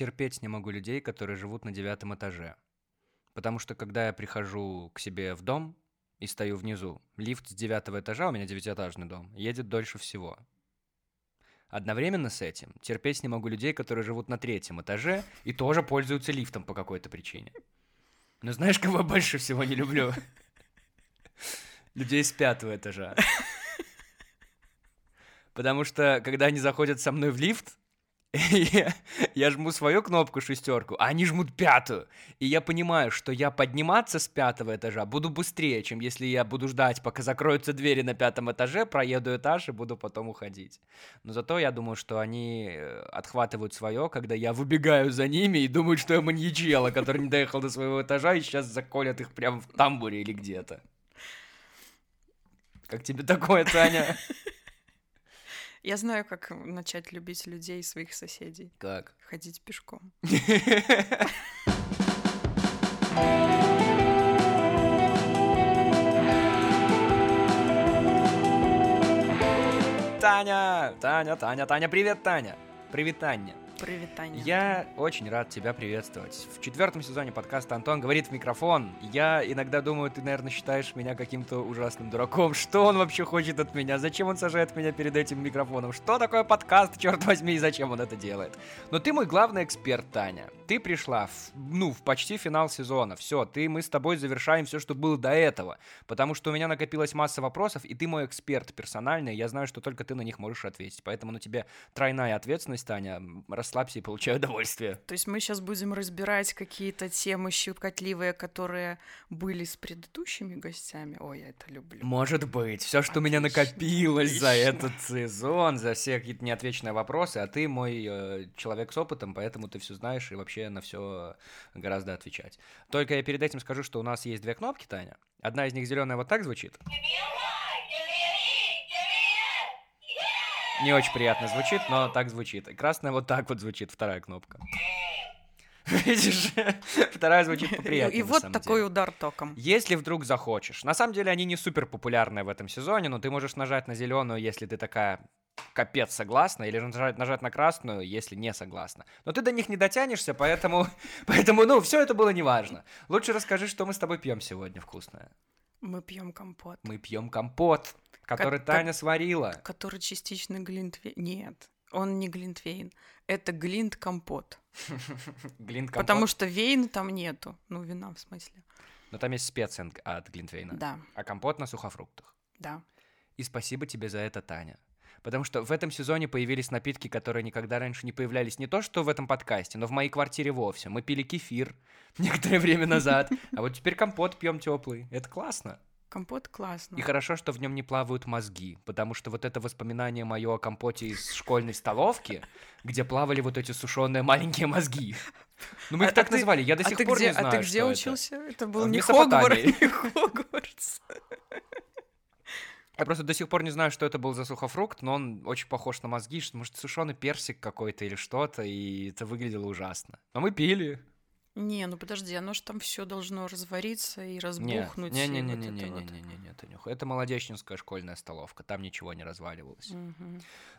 терпеть не могу людей, которые живут на девятом этаже. Потому что когда я прихожу к себе в дом и стою внизу, лифт с девятого этажа, у меня девятиэтажный дом, едет дольше всего. Одновременно с этим терпеть не могу людей, которые живут на третьем этаже и тоже пользуются лифтом по какой-то причине. Но знаешь, кого больше всего не люблю? Людей с пятого этажа. Потому что, когда они заходят со мной в лифт, я, жму свою кнопку шестерку, а они жмут пятую. И я понимаю, что я подниматься с пятого этажа буду быстрее, чем если я буду ждать, пока закроются двери на пятом этаже, проеду этаж и буду потом уходить. Но зато я думаю, что они э, отхватывают свое, когда я выбегаю за ними и думают, что я маньячела, который не доехал до своего этажа и сейчас заколят их прямо в тамбуре или где-то. Как тебе такое, Таня? Я знаю, как начать любить людей, своих соседей. Как? Ходить пешком. Таня! Таня, Таня, Таня, привет, Таня! Привет, Таня! Привет, Таня. Я очень рад тебя приветствовать. В четвертом сезоне подкаста Антон говорит в микрофон. Я иногда думаю, ты, наверное, считаешь меня каким-то ужасным дураком. Что он вообще хочет от меня? Зачем он сажает меня перед этим микрофоном? Что такое подкаст, черт возьми, и зачем он это делает? Но ты мой главный эксперт, Таня. Ты пришла, в, ну, в почти финал сезона. Все, ты, мы с тобой завершаем все, что было до этого. Потому что у меня накопилась масса вопросов, и ты мой эксперт персональный. Я знаю, что только ты на них можешь ответить. Поэтому на тебе тройная ответственность, Таня расслабься и получай удовольствие. То есть мы сейчас будем разбирать какие-то темы щекотливые, которые были с предыдущими гостями. Ой, я это люблю. Может быть. Все, что у меня накопилось за этот сезон, за все какие-то неотвеченные вопросы, а ты мой э, человек с опытом, поэтому ты все знаешь и вообще на все гораздо отвечать. Только я перед этим скажу, что у нас есть две кнопки, Таня. Одна из них зеленая вот так звучит. Не очень приятно звучит, но так звучит. И красная вот так вот звучит, вторая кнопка. Видишь, вторая звучит поприятнее. И вот такой удар током. Если вдруг захочешь. На самом деле они не супер популярные в этом сезоне, но ты можешь нажать на зеленую, если ты такая капец согласна, или нажать, нажать на красную, если не согласна. Но ты до них не дотянешься, поэтому, поэтому ну, все это было неважно. Лучше расскажи, что мы с тобой пьем сегодня вкусное. Мы пьем компот. Мы пьем компот, который Ко- Таня сварила. Который частично глинтвейн. Нет, он не глинтвейн. Это глинт-компот. Глинт Потому что вейн там нету. Ну, вина в смысле. Но там есть специя от Глинтвейна. Да, А компот на сухофруктах. да. И спасибо тебе за это, Таня. Потому что в этом сезоне появились напитки, которые никогда раньше не появлялись. Не то, что в этом подкасте, но в моей квартире вовсе. Мы пили кефир некоторое время назад, а вот теперь компот пьем теплый. Это классно. Компот классно. И хорошо, что в нем не плавают мозги, потому что вот это воспоминание мое о компоте из школьной столовки, где плавали вот эти сушеные маленькие мозги. Ну, мы их А- так а ты- называли, я до а сих пор где, не знаю, А ты где что это. учился? Это, был не Хогвартс. Я просто до сих пор не знаю, что это был за сухофрукт, но он очень похож на мозги, что, может, сушеный персик какой-то или что-то, и это выглядело ужасно. Но мы пили. Не, ну подожди, оно же там все должно развариться и разбухнуть. не, не, не, не, это не, не, не, не, не, Танюха. Это молодечнинская школьная столовка, там ничего не разваливалось.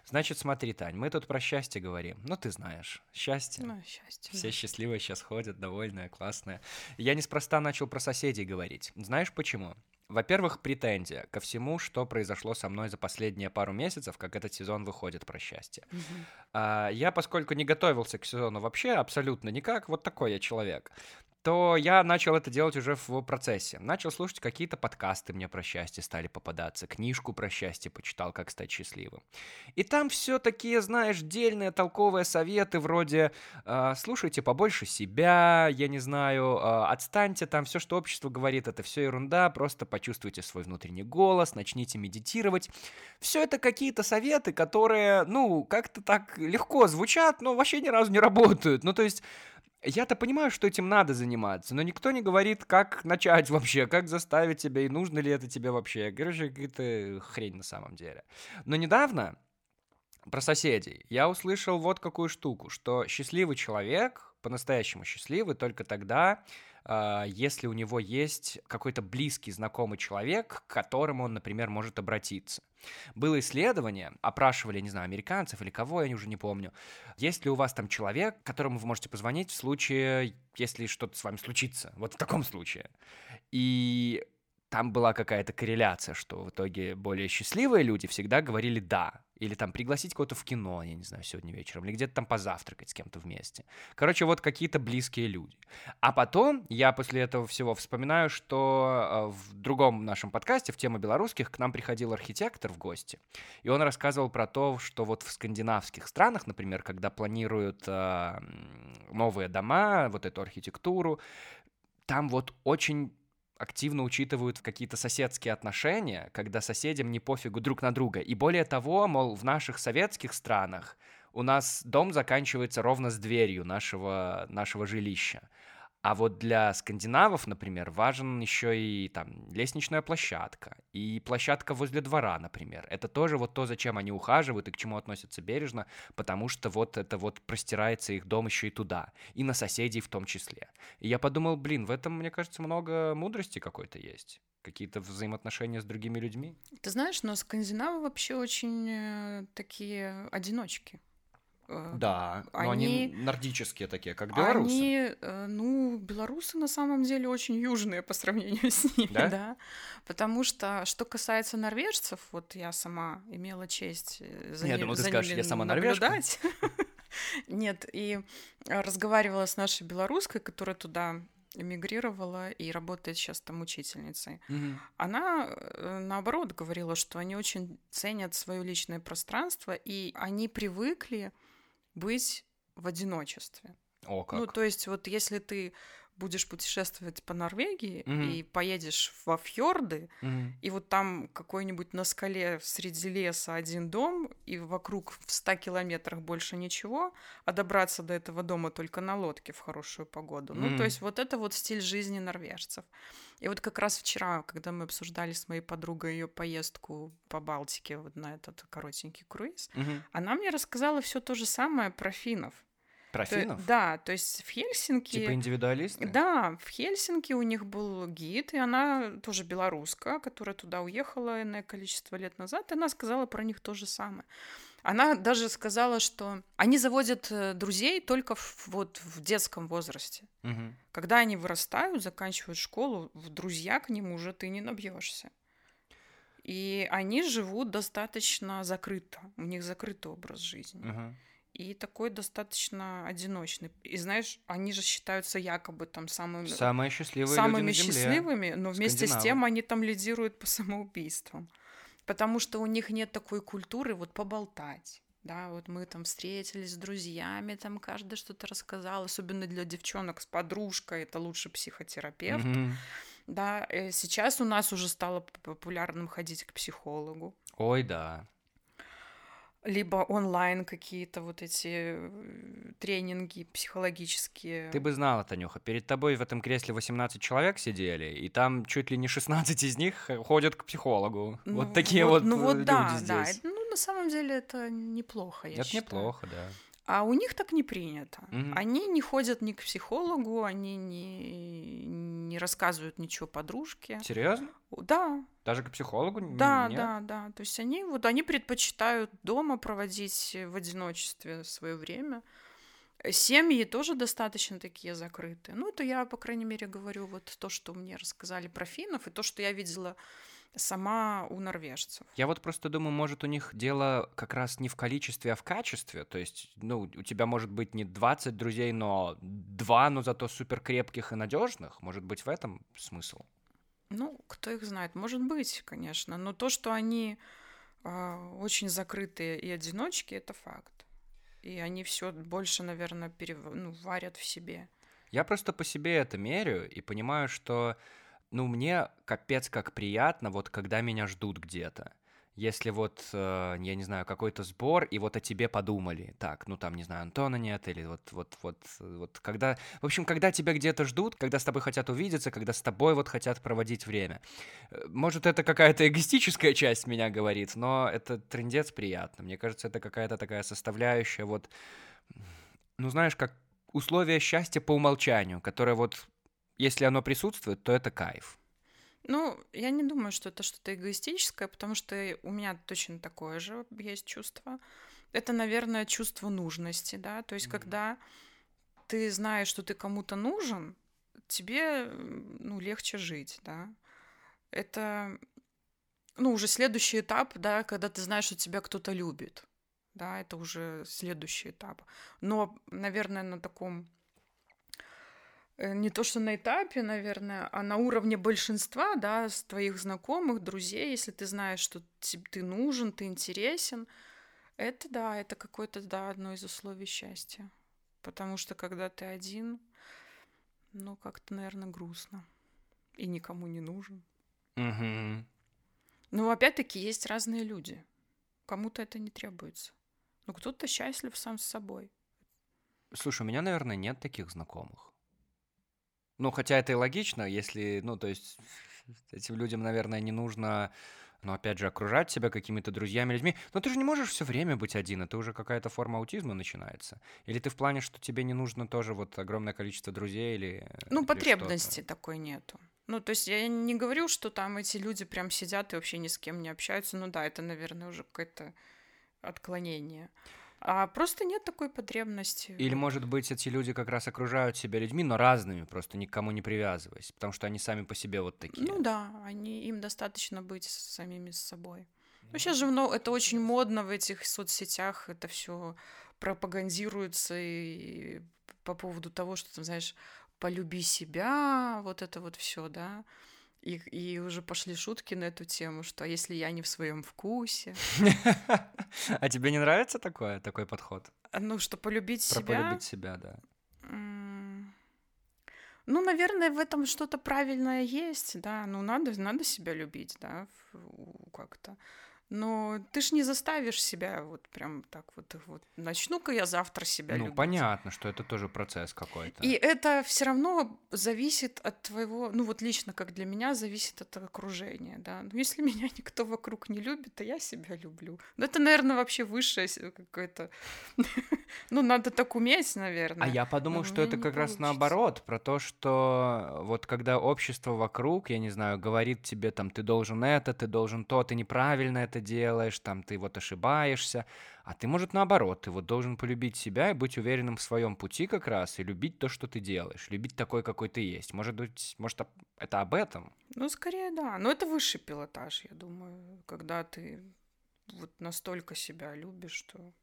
Значит, смотри, Тань, мы тут про счастье говорим. Ну, ты знаешь, счастье. Ну, счастье. Все счастливые сейчас ходят, довольные, классные. Я неспроста начал про соседей говорить. Знаешь почему? Во-первых, претензия ко всему, что произошло со мной за последние пару месяцев, как этот сезон выходит про счастье. А, я, поскольку не готовился к сезону вообще абсолютно никак, вот такой я человек, то я начал это делать уже в процессе. Начал слушать какие-то подкасты мне про счастье стали попадаться, книжку про счастье почитал, как стать счастливым. И там все такие, знаешь, дельные, толковые советы вроде э, слушайте побольше себя, я не знаю, э, отстаньте там, все, что общество говорит, это все ерунда, просто почувствуйте свой внутренний голос, начните медитировать. Все это какие-то советы, которые, ну, как-то так легко звучат, но вообще ни разу не работают. Ну, то есть я-то понимаю, что этим надо заниматься, но никто не говорит, как начать вообще, как заставить себя, и нужно ли это тебе вообще. Короче, какая-то хрень на самом деле. Но недавно про соседей я услышал вот какую штуку, что счастливый человек, по-настоящему счастливый, только тогда, если у него есть какой-то близкий, знакомый человек, к которому он, например, может обратиться. Было исследование, опрашивали, не знаю, американцев или кого, я уже не помню. Есть ли у вас там человек, которому вы можете позвонить в случае, если что-то с вами случится? Вот в таком случае. И там была какая-то корреляция, что в итоге более счастливые люди всегда говорили «да». Или там пригласить кого-то в кино, я не знаю, сегодня вечером. Или где-то там позавтракать с кем-то вместе. Короче, вот какие-то близкие люди. А потом я после этого всего вспоминаю, что э, в другом нашем подкасте в тему белорусских к нам приходил архитектор в гости. И он рассказывал про то, что вот в скандинавских странах, например, когда планируют э, новые дома, вот эту архитектуру, там вот очень активно учитывают какие-то соседские отношения, когда соседям не пофигу друг на друга. И более того, мол, в наших советских странах у нас дом заканчивается ровно с дверью нашего, нашего жилища. А вот для скандинавов, например, важен еще и там лестничная площадка, и площадка возле двора, например. Это тоже вот то, зачем они ухаживают и к чему относятся бережно, потому что вот это вот простирается их дом еще и туда, и на соседей в том числе. И я подумал, блин, в этом, мне кажется, много мудрости какой-то есть какие-то взаимоотношения с другими людьми. Ты знаешь, но скандинавы вообще очень э, такие одиночки. Э, да, они, но они нордические такие, как белорусы. Они, э, ну, белорусы на самом деле очень южные по сравнению с ними, да? да. Потому что, что касается норвежцев, вот я сама имела честь э, за, я не, думал, за ты скажешь, я сама наблюдать. Нет, и разговаривала с нашей белорусской, которая туда эмигрировала и работает сейчас там учительницей. Угу. Она, наоборот, говорила, что они очень ценят свое личное пространство, и они привыкли быть в одиночестве. О, ну, как. Ну, то есть, вот если ты будешь путешествовать по Норвегии mm и поедешь во фьорды, mm и вот там какой-нибудь на скале среди леса один дом, и вокруг в 100 километрах больше ничего, а добраться до этого дома только на лодке в хорошую погоду. mm Ну, то есть вот это вот стиль жизни норвежцев. И вот как раз вчера, когда мы обсуждали с моей подругой ее поездку по Балтике вот на этот коротенький круиз, mm она мне рассказала все то же самое про финнов. Про финнов? То, да, то есть в Хельсинки... Типа индивидуалисты? Да, в Хельсинки у них был гид, и она тоже белоруска, которая туда уехала иное количество лет назад, и она сказала про них то же самое. Она даже сказала, что они заводят э, друзей только в, вот в детском возрасте. Угу. Когда они вырастают, заканчивают школу, в друзья к ним уже ты не набьешься. И они живут достаточно закрыто. У них закрытый образ жизни. Угу и такой достаточно одиночный. И знаешь, они же считаются якобы там самыми самые счастливые самыми люди на счастливыми, но вместе с тем они там лидируют по самоубийствам, потому что у них нет такой культуры вот поболтать. Да, вот мы там встретились с друзьями, там каждый что-то рассказал, особенно для девчонок с подружкой, это лучше психотерапевт. Mm-hmm. Да, э, сейчас у нас уже стало популярным ходить к психологу. Ой, да либо онлайн какие-то вот эти э, тренинги психологические. Ты бы знала, Танюха, перед тобой в этом кресле 18 человек сидели, и там чуть ли не 16 из них ходят к психологу. Ну, вот такие вот, вот Ну вот люди да, здесь. да. Ну, на самом деле это неплохо, я Это считаю. неплохо, да. А у них так не принято. Мгм. Они не ходят ни к психологу, они не, не рассказывают ничего подружке. Серьезно? Да, Даже к психологу? Да, нет? да, да. То есть они вот они предпочитают дома проводить в одиночестве свое время. Семьи тоже достаточно такие закрытые. Ну, это я, по крайней мере, говорю вот то, что мне рассказали про финнов, и то, что я видела сама у норвежцев. Я вот просто думаю, может, у них дело как раз не в количестве, а в качестве. То есть, ну, у тебя может быть не 20 друзей, но два, но зато супер крепких и надежных. Может быть, в этом смысл? Ну, кто их знает? Может быть, конечно. Но то, что они э, очень закрытые и одиночки, это факт. И они все больше, наверное, перев... ну, варят в себе. Я просто по себе это меряю и понимаю, что ну, мне капец как приятно, вот когда меня ждут где-то. Если вот, э, я не знаю, какой-то сбор, и вот о тебе подумали. Так, ну там, не знаю, Антона нет, или вот, вот, вот, вот, когда... В общем, когда тебя где-то ждут, когда с тобой хотят увидеться, когда с тобой вот хотят проводить время. Э, может, это какая-то эгоистическая часть меня говорит, но это трендец приятно. Мне кажется, это какая-то такая составляющая вот... Ну, знаешь, как условие счастья по умолчанию, которое вот если оно присутствует, то это кайф. Ну, я не думаю, что это что-то эгоистическое, потому что у меня точно такое же есть чувство. Это, наверное, чувство нужности, да, то есть mm-hmm. когда ты знаешь, что ты кому-то нужен, тебе, ну, легче жить, да. Это, ну, уже следующий этап, да, когда ты знаешь, что тебя кто-то любит, да, это уже следующий этап. Но, наверное, на таком не то что на этапе, наверное, а на уровне большинства, да, с твоих знакомых, друзей, если ты знаешь, что ты нужен, ты интересен, это да, это какое-то, да, одно из условий счастья. Потому что когда ты один, ну, как-то, наверное, грустно. И никому не нужен. Угу. Но опять-таки есть разные люди. Кому-то это не требуется. Но кто-то счастлив сам с собой. Слушай, у меня, наверное, нет таких знакомых. Ну, хотя это и логично, если, ну, то есть этим людям, наверное, не нужно, ну, опять же, окружать себя какими-то друзьями, людьми. Но ты же не можешь все время быть один, это уже какая-то форма аутизма начинается. Или ты в плане, что тебе не нужно тоже вот огромное количество друзей или Ну, или потребности такой нету. Ну, то есть я не говорю, что там эти люди прям сидят и вообще ни с кем не общаются. Ну да, это, наверное, уже какое-то отклонение. А просто нет такой потребности. Или, может быть, эти люди как раз окружают себя людьми, но разными, просто никому не привязываясь, потому что они сами по себе вот такие. Ну да, они, им достаточно быть самими с собой. Ну, сейчас же ну, это очень модно в этих соцсетях, это все пропагандируется и по поводу того, что, ты знаешь, полюби себя, вот это вот все, да. И, и уже пошли шутки на эту тему, что а если я не в своем вкусе. А тебе не нравится такое, такой подход? А, ну, что полюбить себя? Про полюбить себя, да. Ну, наверное, в этом что-то правильное есть, да. Ну, надо, надо себя любить, да, как-то. Но ты ж не заставишь себя вот прям так вот, вот начну-ка я завтра себя ну, любить. понятно, что это тоже процесс какой-то. И это все равно зависит от твоего, ну вот лично как для меня зависит от окружения, да. Ну если меня никто вокруг не любит, то я себя люблю. Ну это, наверное, вообще высшее какое-то. ну надо так уметь, наверное. А я подумал, что это как раз наоборот, про то, что вот когда общество вокруг, я не знаю, говорит тебе там, ты должен это, ты должен то, ты неправильно это делаешь, там ты вот ошибаешься, а ты, может, наоборот, ты вот должен полюбить себя и быть уверенным в своем пути как раз, и любить то, что ты делаешь, любить такой, какой ты есть. Может быть, может, это об этом? Ну, скорее, да. Но это высший пилотаж, я думаю, когда ты вот настолько себя любишь, что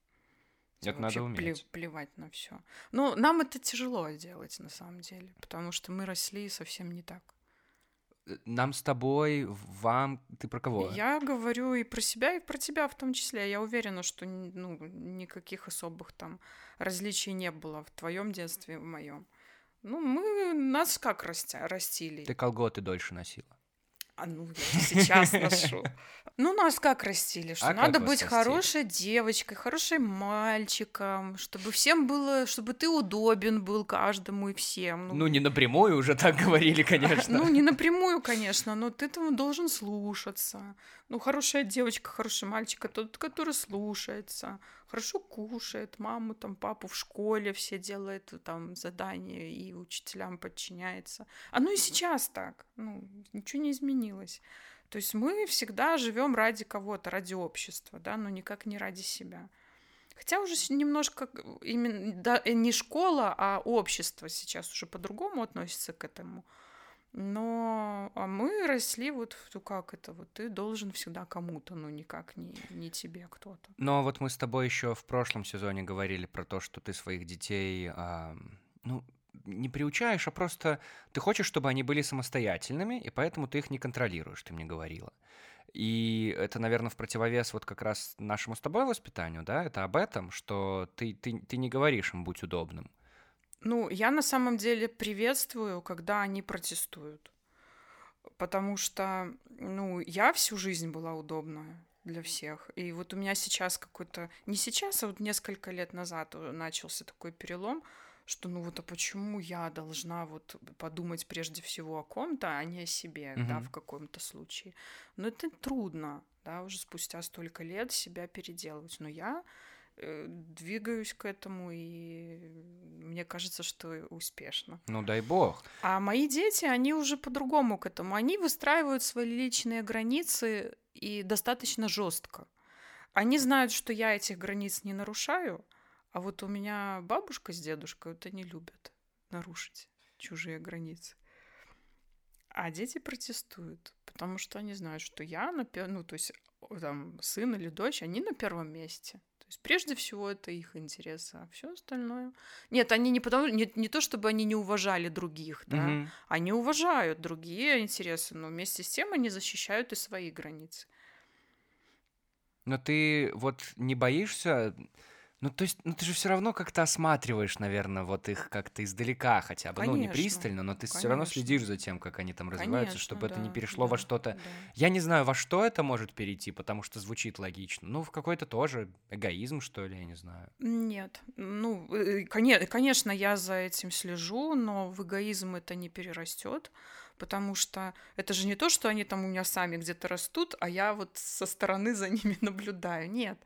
это надо уметь. плевать на все. Но нам это тяжело делать на самом деле, потому что мы росли совсем не так нам с тобой, вам, ты про кого? Я говорю и про себя, и про тебя в том числе. Я уверена, что ну, никаких особых там различий не было в твоем детстве и в моем. Ну, мы нас как растя, растили. Ты колготы дольше носила. А ну, я сейчас ношу. Ну, нас как растили, что а надо быть хорошей девочкой, хорошим мальчиком, чтобы всем было, чтобы ты удобен был каждому и всем. Ну, ну не напрямую уже так говорили, конечно. Ну, не напрямую, конечно, но ты там должен слушаться. Ну, хорошая девочка, хороший мальчик, тот, который слушается, хорошо кушает, маму, там, папу в школе все делает там задания и учителям подчиняется. Ну и сейчас так, ну, ничего не изменилось. То есть мы всегда живем ради кого-то, ради общества, да, но никак не ради себя. Хотя уже немножко именно да, э, не школа, а общество сейчас уже по-другому относится к этому. Но а мы росли вот в как это вот ты должен всегда кому-то, но никак не, не тебе кто-то. Но вот мы с тобой еще в прошлом сезоне говорили про то, что ты своих детей, а, ну не приучаешь, а просто ты хочешь, чтобы они были самостоятельными, и поэтому ты их не контролируешь, ты мне говорила. И это, наверное, в противовес вот как раз нашему с тобой воспитанию, да, это об этом, что ты, ты, ты не говоришь им «будь удобным». Ну, я на самом деле приветствую, когда они протестуют. Потому что, ну, я всю жизнь была удобная для всех. И вот у меня сейчас какой-то... Не сейчас, а вот несколько лет назад начался такой перелом, что ну вот а почему я должна вот подумать прежде всего о ком-то, а не о себе, угу. да, в каком-то случае. Но это трудно, да, уже спустя столько лет себя переделывать. Но я двигаюсь к этому, и мне кажется, что успешно. Ну, дай бог. А мои дети, они уже по-другому к этому. Они выстраивают свои личные границы и достаточно жестко. Они знают, что я этих границ не нарушаю, а вот у меня бабушка с дедушкой это не любят нарушить чужие границы. А дети протестуют, потому что они знают, что я на первом, ну, то есть там сын или дочь, они на первом месте. То есть прежде всего это их интересы, а все остальное. Нет, они не потому, не, не то чтобы они не уважали других, да, угу. они уважают другие интересы, но вместе с тем они защищают и свои границы. Но ты вот не боишься ну, то есть, ну ты же все равно как-то осматриваешь, наверное, вот их как-то издалека хотя бы. Ну, не пристально, но ты все равно следишь за тем, как они там развиваются, Конечно, чтобы это не перешло во что-то. да. Я не знаю, во что это может перейти, потому что звучит логично. Ну, в какой-то тоже эгоизм, что ли, я не знаю. Нет. Ну, э, коне- конечно, я за этим слежу, но в эгоизм это не перерастет, потому что это же не то, что они там у меня сами где-то растут, а я вот со стороны за ними наблюдаю. Нет.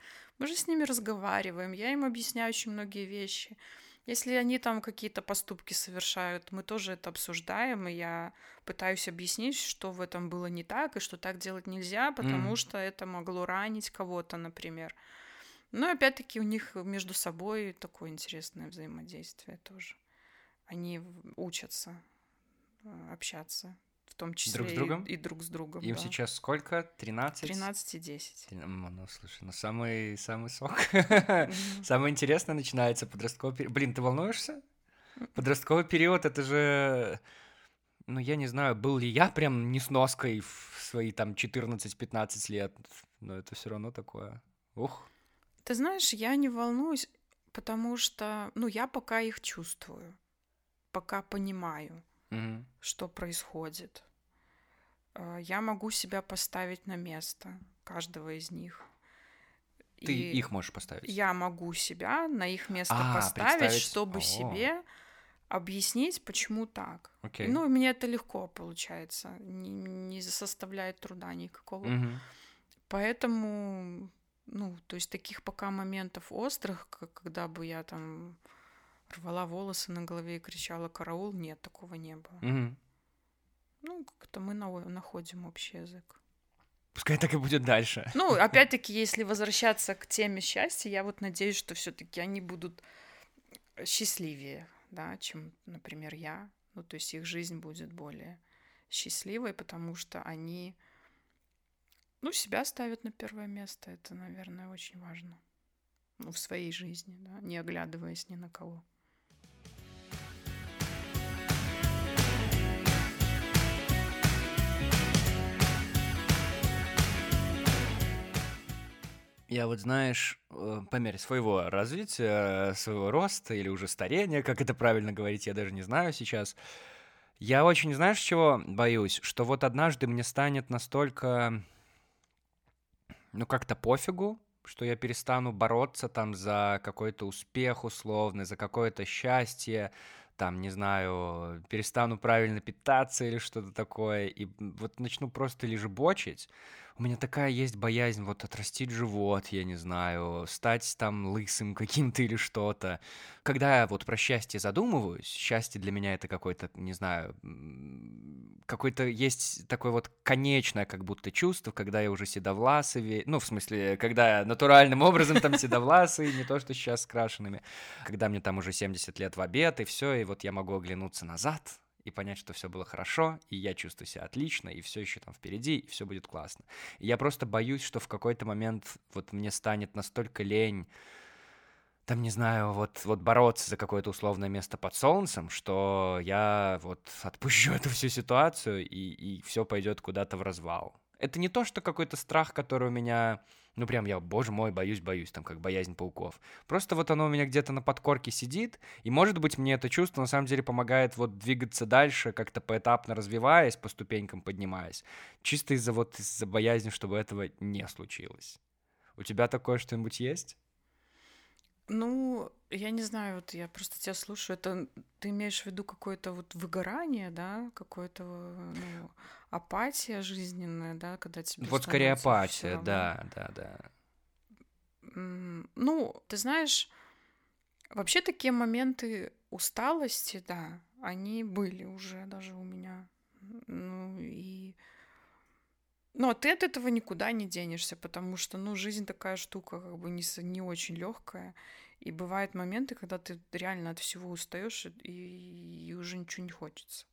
Мы же с ними разговариваем, я им объясняю очень многие вещи. Если они там какие-то поступки совершают, мы тоже это обсуждаем, и я пытаюсь объяснить, что в этом было не так, и что так делать нельзя, потому mm. что это могло ранить кого-то, например. Но опять-таки у них между собой такое интересное взаимодействие тоже. Они учатся э, общаться в том числе друг с другом? И, и друг с другом. Им да. сейчас сколько? 13? 13 и 10. Ну, слушай, ну самый, самый сок. Самое интересное начинается подростковый период. Блин, ты волнуешься? Подростковый период, это же... Ну, я не знаю, был ли я прям несноской в свои там 14-15 лет, но это все равно такое. Ух. Ты знаешь, я не волнуюсь, потому что, ну, я пока их чувствую, пока понимаю угу. что происходит. Э, я могу себя поставить на место каждого из них. Ты и их можешь поставить? Я могу себя на их место а, поставить, чтобы О. себе объяснить, почему так. Okay. Ну, мне это легко получается, не, не составляет труда никакого. Угу. Поэтому, ну, то есть таких пока моментов острых, когда бы я там рвала волосы на голове и кричала «караул», нет, такого не было. Угу. Ну, как-то мы на- находим общий язык. Пускай так и будет дальше. Ну, опять-таки, если возвращаться к теме счастья, я вот надеюсь, что все-таки они будут счастливее, да, чем, например, я. Ну, то есть их жизнь будет более счастливой, потому что они, ну, себя ставят на первое место. Это, наверное, очень важно. Ну, в своей жизни, да, не оглядываясь ни на кого. Я вот, знаешь, э, по мере своего развития, своего роста или уже старения, как это правильно говорить, я даже не знаю сейчас, я очень, знаешь, чего боюсь? Что вот однажды мне станет настолько, ну, как-то пофигу, что я перестану бороться там за какой-то успех условный, за какое-то счастье, там, не знаю, перестану правильно питаться или что-то такое, и вот начну просто лишь бочить, у меня такая есть боязнь вот отрастить живот, я не знаю, стать там лысым каким-то или что-то. Когда я вот про счастье задумываюсь, счастье для меня это какой-то, не знаю, какой-то есть такое вот конечное как будто чувство, когда я уже седовласый, ну, в смысле, когда я натуральным образом там седовласый, не то, что сейчас с крашенными, когда мне там уже 70 лет в обед, и все, и вот я могу оглянуться назад, и понять, что все было хорошо, и я чувствую себя отлично, и все еще там впереди, и все будет классно. И я просто боюсь, что в какой-то момент вот мне станет настолько лень, там, не знаю, вот, вот бороться за какое-то условное место под солнцем, что я вот отпущу эту всю ситуацию, и, и все пойдет куда-то в развал. Это не то, что какой-то страх, который у меня ну прям я, боже мой, боюсь, боюсь, там как боязнь пауков. Просто вот оно у меня где-то на подкорке сидит, и может быть мне это чувство на самом деле помогает вот двигаться дальше, как-то поэтапно развиваясь, по ступенькам поднимаясь, чисто из-за вот из-за боязни, чтобы этого не случилось. У тебя такое что-нибудь есть? Ну, я не знаю, вот я просто тебя слушаю. Это ты имеешь в виду какое-то вот выгорание, да, какое-то ну, апатия жизненная, да, когда тебе Вот скорее апатия, да, да, да. Ну, ты знаешь, вообще такие моменты усталости, да, они были уже даже у меня. Ну и... Ну, а ты от этого никуда не денешься, потому что, ну, жизнь такая штука, как бы не, не очень легкая. И бывают моменты, когда ты реально от всего устаешь и, и уже ничего не хочется.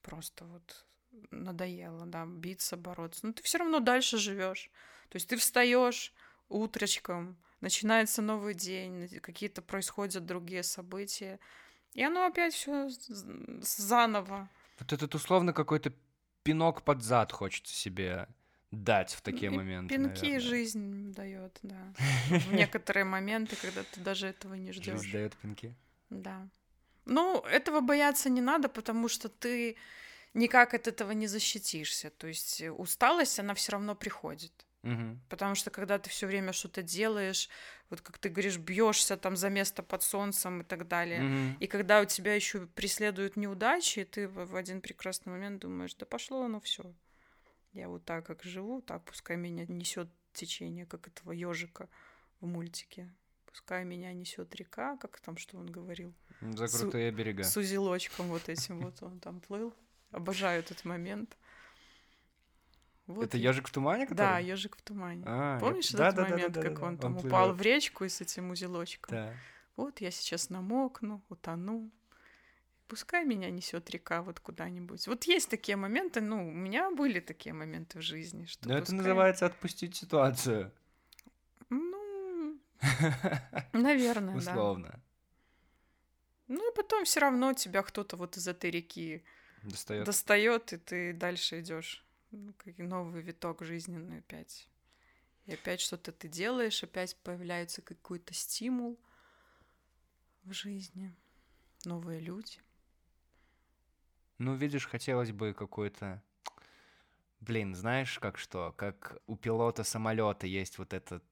Просто вот надоело, да, биться, бороться. Но ты все равно дальше живешь. То есть ты встаешь утречком, начинается новый день, какие-то происходят другие события. И оно опять все заново. Вот этот условно какой-то пинок под зад хочется себе дать в такие и моменты. Пинки наверное. жизнь дает, да. В некоторые моменты, когда ты даже этого не ждешь. Жизнь дает пинки. Да. Ну, этого бояться не надо, потому что ты никак от этого не защитишься. То есть усталость, она все равно приходит. Угу. Потому что когда ты все время что-то делаешь, вот как ты говоришь, бьешься там за место под солнцем и так далее, угу. и когда у тебя еще преследуют неудачи, ты в один прекрасный момент думаешь, да пошло оно все. Я вот так как живу, так пускай меня несет течение, как этого ежика в мультике. Пускай меня несет река, как там, что он говорил. За крутые с, берега. С узелочком вот этим вот он там плыл. Обожаю этот момент. Вот это ежик в тумане, который? Да, ежик в тумане. А, Помнишь я... этот да, момент, да, да, как да, он там он упал в речку и с этим узелочком? Да. Вот я сейчас намокну, утону пускай меня несет река вот куда-нибудь. Вот есть такие моменты, ну, у меня были такие моменты в жизни. Что Но пускай... это называется отпустить ситуацию. Ну, наверное, Условно. Ну, и потом все равно тебя кто-то вот из этой реки достает, достает и ты дальше идешь. Новый виток жизненный опять. И опять что-то ты делаешь, опять появляется какой-то стимул в жизни, новые люди. Ну, видишь, хотелось бы какой-то... Блин, знаешь, как что? Как у пилота самолета есть вот этот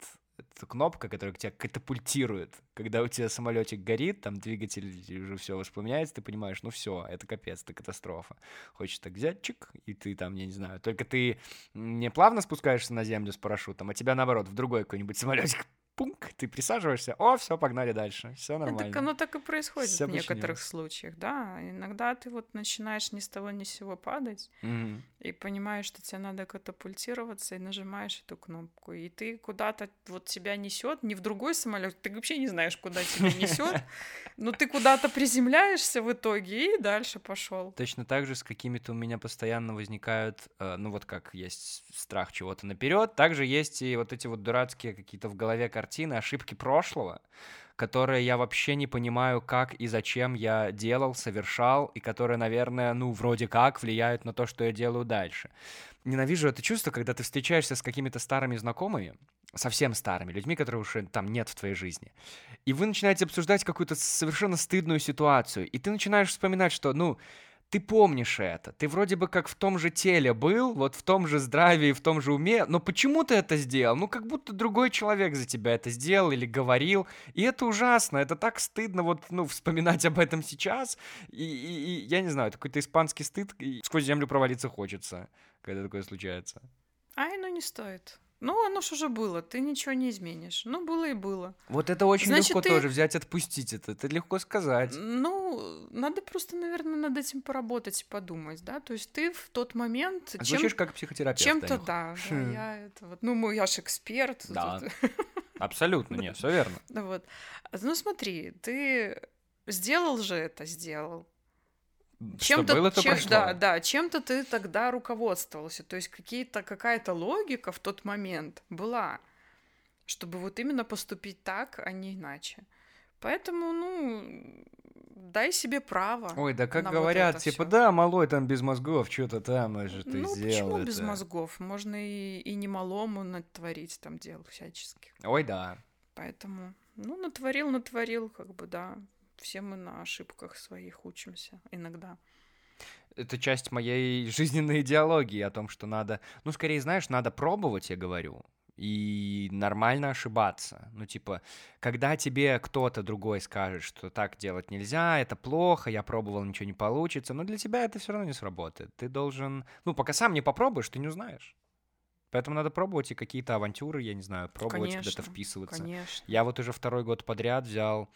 эта кнопка, которая тебя катапультирует. Когда у тебя самолетик горит, там двигатель уже все воспламеняется, ты понимаешь, ну все, это капец, это катастрофа. Хочешь так взять, чик, и ты там, я не знаю, только ты не плавно спускаешься на землю с парашютом, а тебя наоборот в другой какой-нибудь самолетик пунк, ты присаживаешься, о, все, погнали дальше, все ну, нормально. Так оно так и происходит всё в некоторых случаях, да. Иногда ты вот начинаешь ни с того ни с сего падать mm-hmm. и понимаешь, что тебе надо катапультироваться и нажимаешь эту кнопку, и ты куда-то вот тебя несет, не в другой самолет, ты вообще не знаешь, куда тебя несет, но ты куда-то приземляешься в итоге и дальше пошел. Точно так же с какими-то у меня постоянно возникают, э, ну вот как есть страх чего-то наперед, также есть и вот эти вот дурацкие какие-то в голове картины картины, ошибки прошлого, которые я вообще не понимаю, как и зачем я делал, совершал, и которые, наверное, ну, вроде как влияют на то, что я делаю дальше. Ненавижу это чувство, когда ты встречаешься с какими-то старыми знакомыми, совсем старыми людьми, которые уже там нет в твоей жизни. И вы начинаете обсуждать какую-то совершенно стыдную ситуацию, и ты начинаешь вспоминать, что, ну, ты помнишь это, ты вроде бы как в том же теле был, вот в том же здравии, в том же уме, но почему ты это сделал? Ну, как будто другой человек за тебя это сделал или говорил, и это ужасно, это так стыдно вот, ну, вспоминать об этом сейчас, и, и, и я не знаю, это какой-то испанский стыд, и сквозь землю провалиться хочется, когда такое случается. Ай, ну не стоит. Ну, оно ж уже было, ты ничего не изменишь. Ну, было и было. Вот это очень Значит, легко ты... тоже взять, отпустить это. Это легко сказать. Ну, надо просто, наверное, над этим поработать и подумать, да. То есть ты в тот момент... А Звучишь чем... как психотерапевт. Чем-то, да, да. Я это вот... Ну, я же эксперт. Да. Абсолютно, нет, все верно. Вот. Ну, смотри, ты сделал же это, сделал чем-то, было, чем, прошло. Да, да, чем-то ты тогда руководствовался. То есть какие-то, какая-то логика в тот момент была, чтобы вот именно поступить так, а не иначе. Поэтому, ну, дай себе право. Ой, да как говорят, вот типа, всё. да, малой там без мозгов, что-то там же ты ну, сделал. Ну, почему без мозгов? Можно и, и не малому натворить там дел всяческих. Ой, да. Поэтому, ну, натворил, натворил, как бы, да все мы на ошибках своих учимся иногда. Это часть моей жизненной идеологии о том, что надо, ну, скорее, знаешь, надо пробовать, я говорю, и нормально ошибаться. Ну, типа, когда тебе кто-то другой скажет, что так делать нельзя, это плохо, я пробовал, ничего не получится, но для тебя это все равно не сработает. Ты должен, ну, пока сам не попробуешь, ты не узнаешь. Поэтому надо пробовать и какие-то авантюры, я не знаю, пробовать куда-то вписываться. Конечно. Я вот уже второй год подряд взял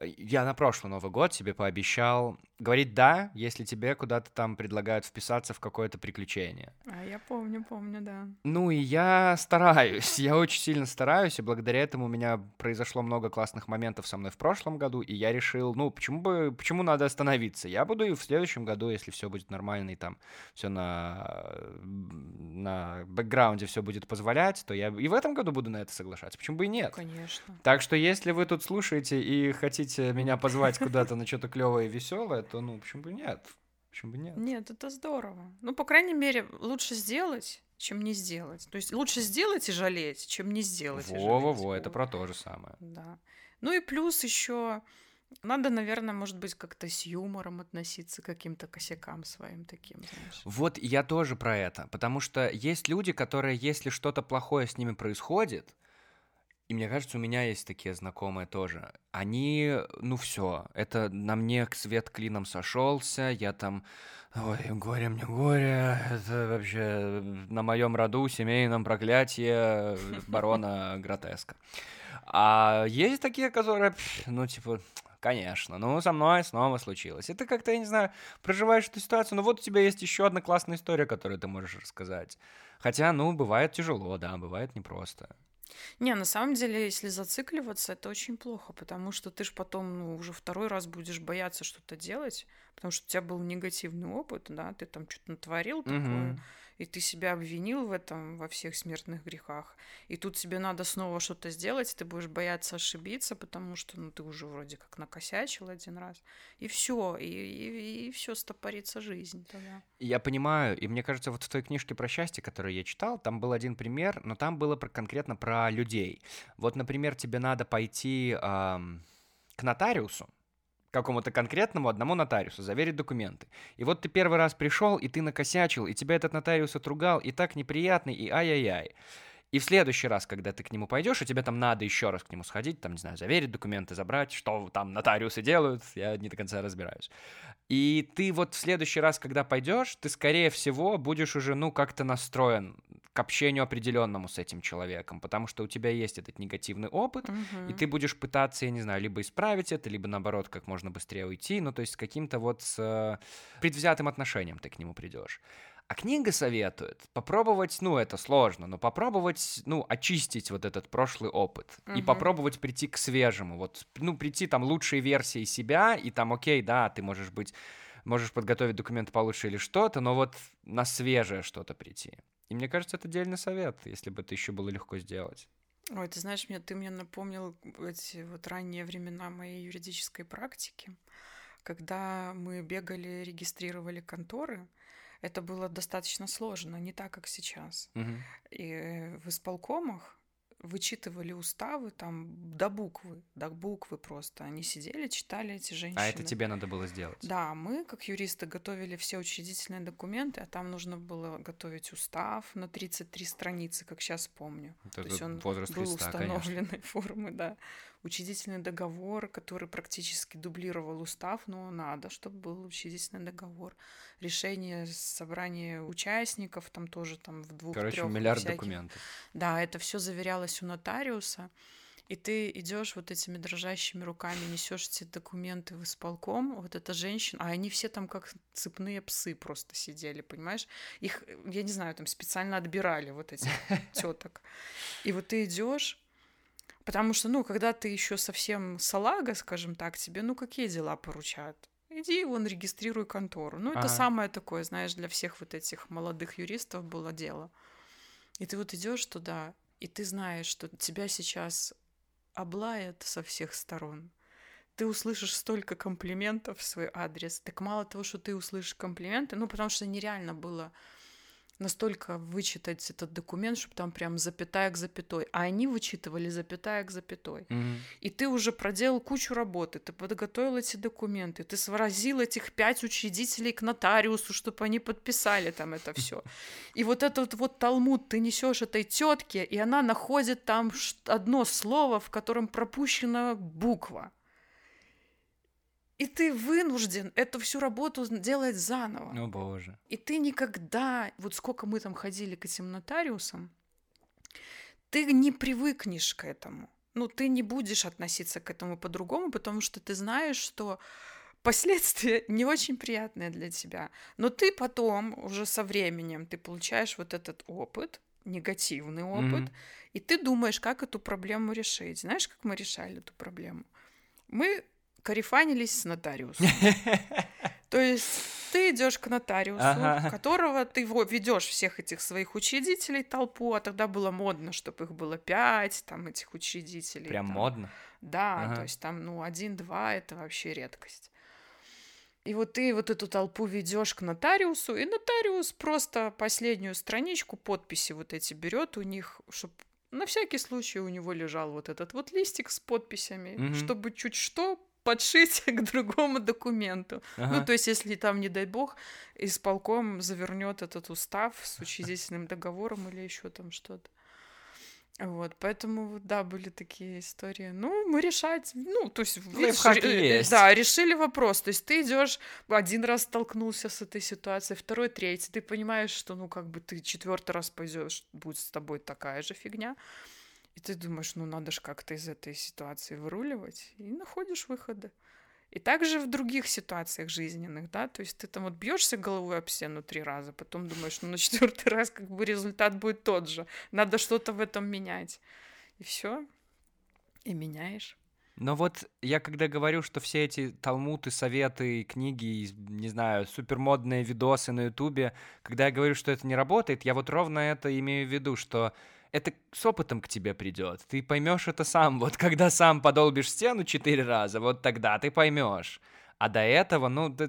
я на прошлый Новый год себе пообещал говорить «да», если тебе куда-то там предлагают вписаться в какое-то приключение. А я помню, помню, да. Ну и я стараюсь, я очень сильно стараюсь, и благодаря этому у меня произошло много классных моментов со мной в прошлом году, и я решил, ну, почему бы, почему надо остановиться? Я буду и в следующем году, если все будет нормально, и там все на, на бэкграунде все будет позволять, то я и в этом году буду на это соглашаться. Почему бы и нет? Конечно. Так что если вы тут слушаете и хотите хотите меня позвать куда-то на что-то клевое и веселое, то ну почему бы нет? Почему бы нет? Нет, это здорово. Ну, по крайней мере, лучше сделать, чем не сделать. То есть лучше сделать и жалеть, чем не сделать. Во-во-во, это про то же самое. Да. Ну и плюс еще надо, наверное, может быть, как-то с юмором относиться к каким-то косякам своим таким, знаешь. Вот я тоже про это, потому что есть люди, которые, если что-то плохое с ними происходит, и мне кажется, у меня есть такие знакомые тоже. Они, ну все, это на мне свет клином сошелся, я там, ой, горе мне горе, это вообще на моем роду семейном проклятие барона Гротеска. А есть такие, которые, ну типа, конечно, ну со мной снова случилось. Это как-то, я не знаю, проживаешь эту ситуацию, но вот у тебя есть еще одна классная история, которую ты можешь рассказать. Хотя, ну, бывает тяжело, да, бывает непросто. Не, на самом деле, если зацикливаться, это очень плохо, потому что ты ж потом, ну, уже второй раз будешь бояться что-то делать, потому что у тебя был негативный опыт, да, ты там что-то натворил такое, угу и ты себя обвинил в этом, во всех смертных грехах, и тут тебе надо снова что-то сделать, ты будешь бояться ошибиться, потому что, ну, ты уже вроде как накосячил один раз, и все, и, и, и все, стопорится жизнь тогда. Я понимаю, и мне кажется, вот в той книжке про счастье, которую я читал, там был один пример, но там было про, конкретно про людей. Вот, например, тебе надо пойти эм, к нотариусу, какому-то конкретному одному нотариусу, заверить документы. И вот ты первый раз пришел, и ты накосячил, и тебя этот нотариус отругал, и так неприятный, и ай-яй-яй. И в следующий раз, когда ты к нему пойдешь, и тебе там надо еще раз к нему сходить, там, не знаю, заверить документы, забрать, что там нотариусы делают, я не до конца разбираюсь. И ты вот в следующий раз, когда пойдешь, ты, скорее всего, будешь уже, ну, как-то настроен к общению определенному с этим человеком, потому что у тебя есть этот негативный опыт, угу. и ты будешь пытаться, я не знаю, либо исправить это, либо наоборот, как можно быстрее уйти, ну, то есть с каким-то вот с э, предвзятым отношением ты к нему придешь. А книга советует попробовать, ну, это сложно, но попробовать, ну, очистить вот этот прошлый опыт угу. и попробовать прийти к свежему, вот, ну, прийти там лучшей версии себя, и там, окей, да, ты можешь быть, можешь подготовить документы получше или что-то, но вот на свежее что-то прийти. И мне кажется, это дельный совет, если бы это еще было легко сделать. Ой, ты знаешь, мне, ты мне напомнил эти вот ранние времена моей юридической практики, когда мы бегали, регистрировали конторы, это было достаточно сложно, не так, как сейчас. Угу. И в исполкомах вычитывали уставы там до буквы, до буквы просто. Они сидели, читали эти женщины. А это тебе надо было сделать? Да, мы, как юристы, готовили все учредительные документы, а там нужно было готовить устав на 33 страницы, как сейчас помню. Это То есть он был Христа, установленной конечно. формы, да. Учредительный договор, который практически дублировал устав, но надо, чтобы был учредительный договор. Решение собрания участников, там тоже там в двух Короче, миллиард всяких. документов. Да, это все заверялось у нотариуса. И ты идешь вот этими дрожащими руками, несешь эти документы в исполком, вот эта женщина, а они все там как цепные псы просто сидели, понимаешь? Их, я не знаю, там специально отбирали вот этих теток. И вот ты идешь, потому что, ну, когда ты еще совсем салага, скажем так, тебе, ну, какие дела поручают? Иди, вон, регистрируй контору. Ну, это Ага. самое такое, знаешь, для всех вот этих молодых юристов было дело. И ты вот идешь туда, и ты знаешь, что тебя сейчас облаят со всех сторон. Ты услышишь столько комплиментов в свой адрес. Так мало того, что ты услышишь комплименты, ну, потому что нереально было настолько вычитать этот документ, чтобы там прям запятая к запятой. А они вычитывали запятая к запятой. Мгм. И ты уже проделал кучу работы, ты подготовил эти документы, ты сворозил этих пять учредителей к нотариусу, чтобы они подписали там это все. И вот этот вот талмуд ты несешь этой тетке, и она находит там одно слово, в котором пропущена буква. И ты вынужден эту всю работу делать заново. О боже. И ты никогда, вот сколько мы там ходили к этим нотариусам, ты не привыкнешь к этому. Ну, ты не будешь относиться к этому по-другому, потому что ты знаешь, что последствия не очень приятные для тебя. Но ты потом, уже со временем, ты получаешь вот этот опыт, негативный опыт, mm-hmm. и ты думаешь, как эту проблему решить. Знаешь, как мы решали эту проблему? Мы карифанились с нотариусом. То есть ты идешь к нотариусу, ага. которого ты ведешь всех этих своих учредителей толпу, а тогда было модно, чтобы их было пять, там этих учредителей. Прям там. модно. Да, ага. то есть там ну один-два это вообще редкость. И вот ты вот эту толпу ведешь к нотариусу, и нотариус просто последнюю страничку подписи вот эти берет у них, чтобы на всякий случай у него лежал вот этот вот листик с подписями, mm чтобы чуть что подшить к другому документу. Ну, ага. Ну, то есть, если там, не дай бог, исполком завернет этот устав с учредительным договором или еще там что-то. Вот, поэтому, да, были такие истории. Ну, мы решать, ну, то есть, видишь, есть. да, решили вопрос. То есть ты идешь, один раз столкнулся с этой ситуацией, второй, третий, ты понимаешь, что, ну, как бы ты четвертый раз пойдешь, будет с тобой такая же фигня. И ты думаешь, ну, надо же как-то из этой ситуации выруливать, и находишь выходы. И также в других ситуациях жизненных, да, то есть ты там вот бьешься головой об стену три раза, потом думаешь, ну на четвертый раз как бы результат будет тот же, надо что-то в этом менять. И все, и меняешь. Но вот я когда говорю, что все эти талмуты, советы, книги, не знаю, супермодные видосы на ютубе, когда я говорю, что это не работает, я вот ровно это имею в виду, что это с опытом к тебе придет. Ты поймешь это сам. Вот когда сам подолбишь стену четыре раза, вот тогда ты поймешь. А до этого, ну, да,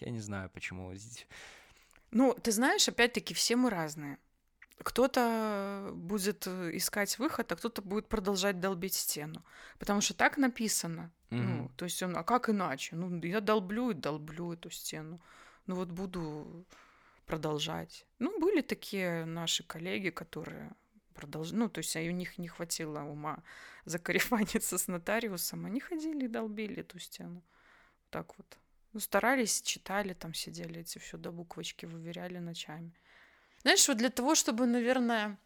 я не знаю, почему. Ну, ты знаешь, опять-таки, все мы разные. Кто-то будет искать выход, а кто-то будет продолжать долбить стену. Потому что так написано. Mm-hmm. Ну, то есть он, а как иначе? Ну, я долблю и долблю эту стену. Ну вот буду продолжать. Ну, были такие наши коллеги, которые продолж... ну, то есть у них не хватило ума закарифаниться с нотариусом, они ходили и долбили эту стену. Так вот. Ну, старались, читали, там сидели эти все до буквочки, выверяли ночами. Знаешь, вот для того, чтобы, наверное,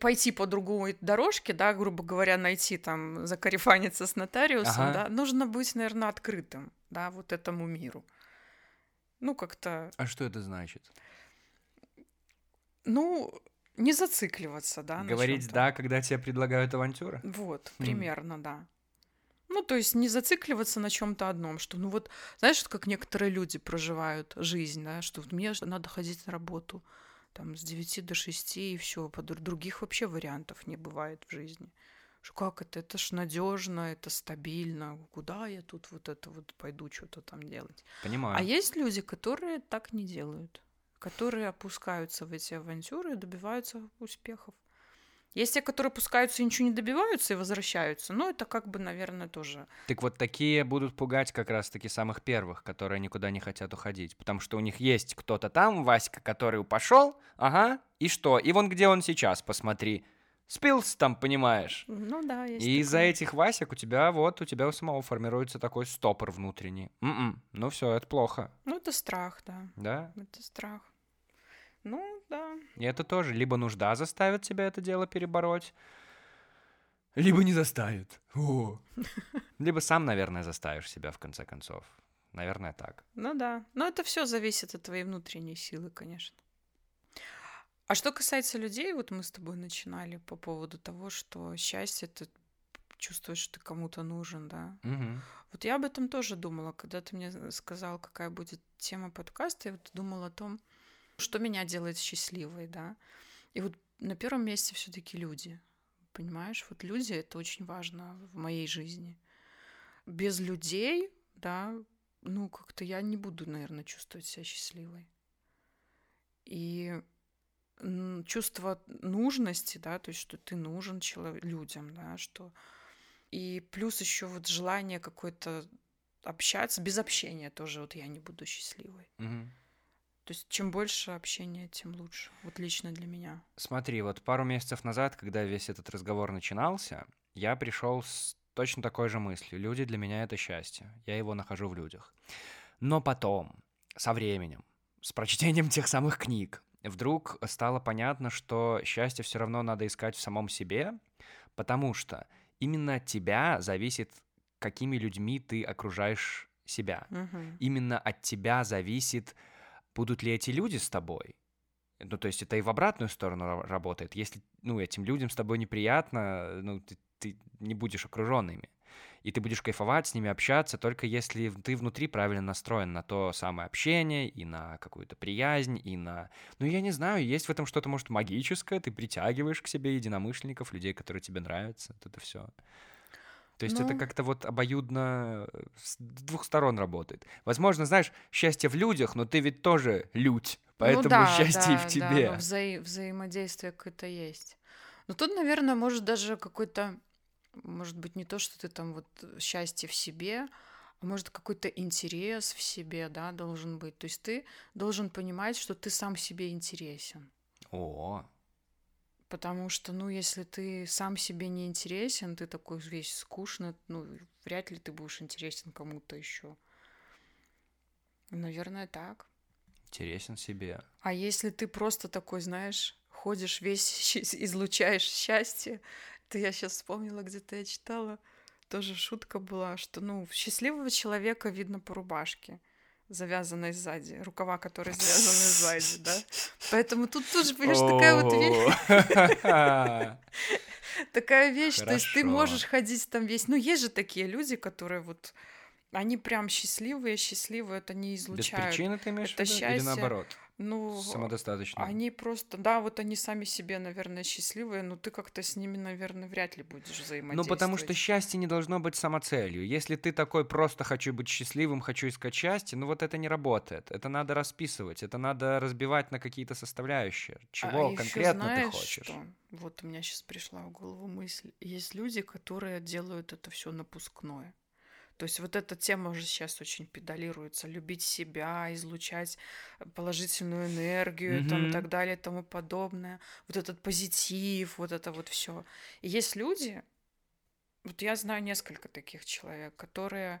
пойти по другой дорожке, да, грубо говоря, найти там, закарифаниться с нотариусом, ага. да, нужно быть, наверное, открытым, да, вот этому миру. Ну, как-то... А что это значит? Ну, не зацикливаться, да. Говорить да, когда тебе предлагают авантюры. Вот, примерно, mm. да. Ну, то есть не зацикливаться на чем-то одном, что, ну вот, знаешь, как некоторые люди проживают жизнь, да, что вот мне надо ходить на работу там с 9 до 6 и все, других вообще вариантов не бывает в жизни. Что как это? Это ж надежно, это стабильно. Куда я тут вот это вот пойду что-то там делать? Понимаю. А есть люди, которые так не делают которые опускаются в эти авантюры и добиваются успехов. Есть те, которые пускаются и ничего не добиваются и возвращаются, но это как бы, наверное, тоже... Так вот такие будут пугать как раз-таки самых первых, которые никуда не хотят уходить, потому что у них есть кто-то там, Васька, который пошел, ага, и что? И вон где он сейчас, посмотри. Спился там, понимаешь? Ну да, есть. И из-за этих Васек у тебя вот, у тебя у самого формируется такой стопор внутренний. м ну все, это плохо. Ну это страх, да. Да? Это страх. Ну, да. И это тоже либо нужда заставит тебя это дело перебороть, либо не заставит. О. Либо сам, наверное, заставишь себя в конце концов. Наверное, так. Ну да. Но это все зависит от твоей внутренней силы, конечно. А что касается людей, вот мы с тобой начинали по поводу того, что счастье ты чувствуешь, что ты кому-то нужен, да. Угу. Вот я об этом тоже думала, когда ты мне сказал, какая будет тема подкаста, я вот думала о том, что меня делает счастливой, да. И вот на первом месте все-таки люди. Понимаешь, вот люди это очень важно в моей жизни. Без людей, да, ну, как-то я не буду, наверное, чувствовать себя счастливой. И чувство нужности, да, то есть, что ты нужен человек, людям, да, что... И плюс еще вот желание какое-то общаться, без общения тоже вот я не буду счастливой. Угу. То есть чем больше общения, тем лучше. Вот лично для меня. Смотри, вот пару месяцев назад, когда весь этот разговор начинался, я пришел с точно такой же мыслью. Люди для меня это счастье. Я его нахожу в людях. Но потом, со временем, с прочтением тех самых книг, вдруг стало понятно, что счастье все равно надо искать в самом себе, потому что именно от тебя зависит, какими людьми ты окружаешь себя. Угу. Именно от тебя зависит, будут ли эти люди с тобой. Ну, то есть это и в обратную сторону работает. Если, ну, этим людям с тобой неприятно, ну, ты, ты не будешь окружен ими. И ты будешь кайфовать с ними, общаться, только если ты внутри правильно настроен на то самое общение, и на какую-то приязнь, и на... Ну, я не знаю, есть в этом что-то, может, магическое, ты притягиваешь к себе единомышленников, людей, которые тебе нравятся, вот это все. То есть ну... это как-то вот обоюдно э, с двух сторон работает. Возможно, знаешь, счастье в людях, но ты ведь тоже людь, ну поэтому ну, да, счастье да, в тебе. Да, вза- взаимодействие какое-то есть. Но тут, наверное, может даже какой-то, может быть, не то, что ты там вот счастье в себе, а может какой-то интерес в себе, да, должен быть. То есть ты должен понимать, что ты сам себе интересен. О, Потому что, ну, если ты сам себе не интересен, ты такой весь скучный, ну, вряд ли ты будешь интересен кому-то еще. Наверное, так. Интересен себе. А если ты просто такой, знаешь, ходишь весь, излучаешь счастье, то я сейчас вспомнила, где-то я читала, тоже шутка была, что, ну, счастливого человека видно по рубашке завязанной сзади, рукава, которые завязаны сзади, да. Поэтому тут тоже, понимаешь, такая вот вещь. Такая вещь, то есть ты можешь ходить там весь... Ну, есть же такие люди, которые вот... Они прям счастливые, счастливые, это не излучают. Без причины ты имеешь это в виду? Счастье, Или наоборот? Ну, самодостаточно. Они просто, да, вот они сами себе, наверное, счастливые, но ты как-то с ними, наверное, вряд ли будешь взаимодействовать. Ну, потому что счастье не должно быть самоцелью. Если ты такой просто хочу быть счастливым, хочу искать счастье, ну вот это не работает. Это надо расписывать, это надо разбивать на какие-то составляющие. Чего а конкретно знаешь, ты хочешь? Что? Вот у меня сейчас пришла в голову мысль. Есть люди, которые делают это все напускное. То есть вот эта тема уже сейчас очень педалируется. Любить себя, излучать положительную энергию mm-hmm. там, и так далее и тому подобное. Вот этот позитив, вот это вот все. И есть люди, вот я знаю несколько таких человек, которые,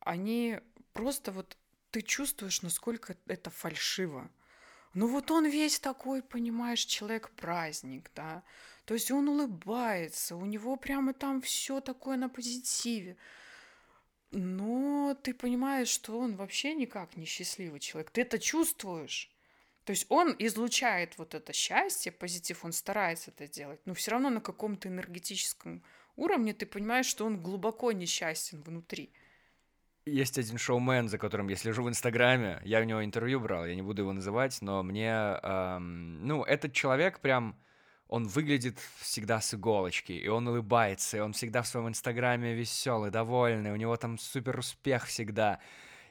они просто вот, ты чувствуешь, насколько это фальшиво. Ну вот он весь такой, понимаешь, человек-праздник, да. То есть он улыбается, у него прямо там все такое на позитиве. Но ты понимаешь, что он вообще никак не счастливый человек. Ты это чувствуешь. То есть он излучает вот это счастье, позитив, он старается это делать, но все равно на каком-то энергетическом уровне ты понимаешь, что он глубоко несчастен внутри. Есть один шоумен, за которым я слежу в Инстаграме. Я у него интервью брал, я не буду его называть, но мне... Эм, ну, этот человек прям он выглядит всегда с иголочки, и он улыбается, и он всегда в своем инстаграме веселый, довольный, у него там супер успех всегда.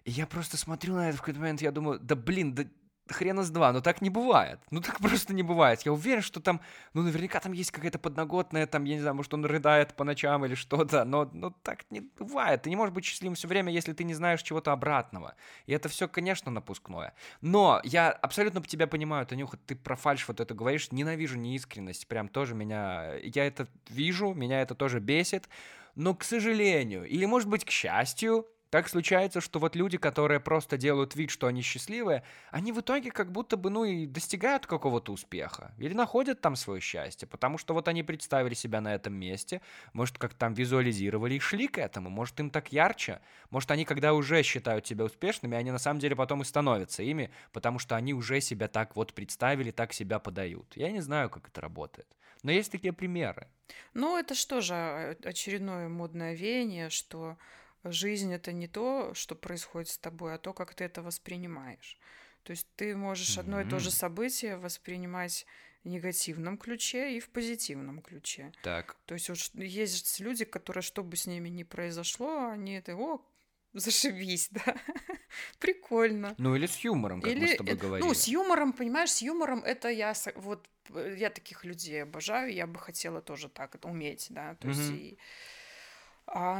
И я просто смотрю на это в какой-то момент, я думаю, да блин, да хрена с два, но так не бывает. Ну так просто не бывает. Я уверен, что там, ну наверняка там есть какая-то подноготная, там, я не знаю, может он рыдает по ночам или что-то, но, но так не бывает. Ты не можешь быть счастливым все время, если ты не знаешь чего-то обратного. И это все, конечно, напускное. Но я абсолютно тебя понимаю, Танюха, ты про фальш вот это говоришь, ненавижу неискренность, прям тоже меня, я это вижу, меня это тоже бесит, но, к сожалению, или, может быть, к счастью, так случается, что вот люди, которые просто делают вид, что они счастливые, они в итоге как будто бы, ну, и достигают какого-то успеха. Или находят там свое счастье, потому что вот они представили себя на этом месте, может, как там визуализировали и шли к этому, может, им так ярче, может, они, когда уже считают себя успешными, они на самом деле потом и становятся ими, потому что они уже себя так вот представили, так себя подают. Я не знаю, как это работает. Но есть такие примеры. Ну, это что же а, очередное модное веяние, что жизнь это не то, что происходит с тобой, а то, как ты это воспринимаешь. То есть ты можешь mm-hmm. одно и то же событие воспринимать в негативном ключе и в позитивном ключе. Так. То есть вот есть люди, которые, что бы с ними ни произошло, они это, о, зашибись, да, прикольно. Ну или с юмором, как или, мы с тобой говорили. Ну, с юмором, понимаешь, с юмором это я, вот, я таких людей обожаю, я бы хотела тоже так это уметь, да, то mm-hmm. есть и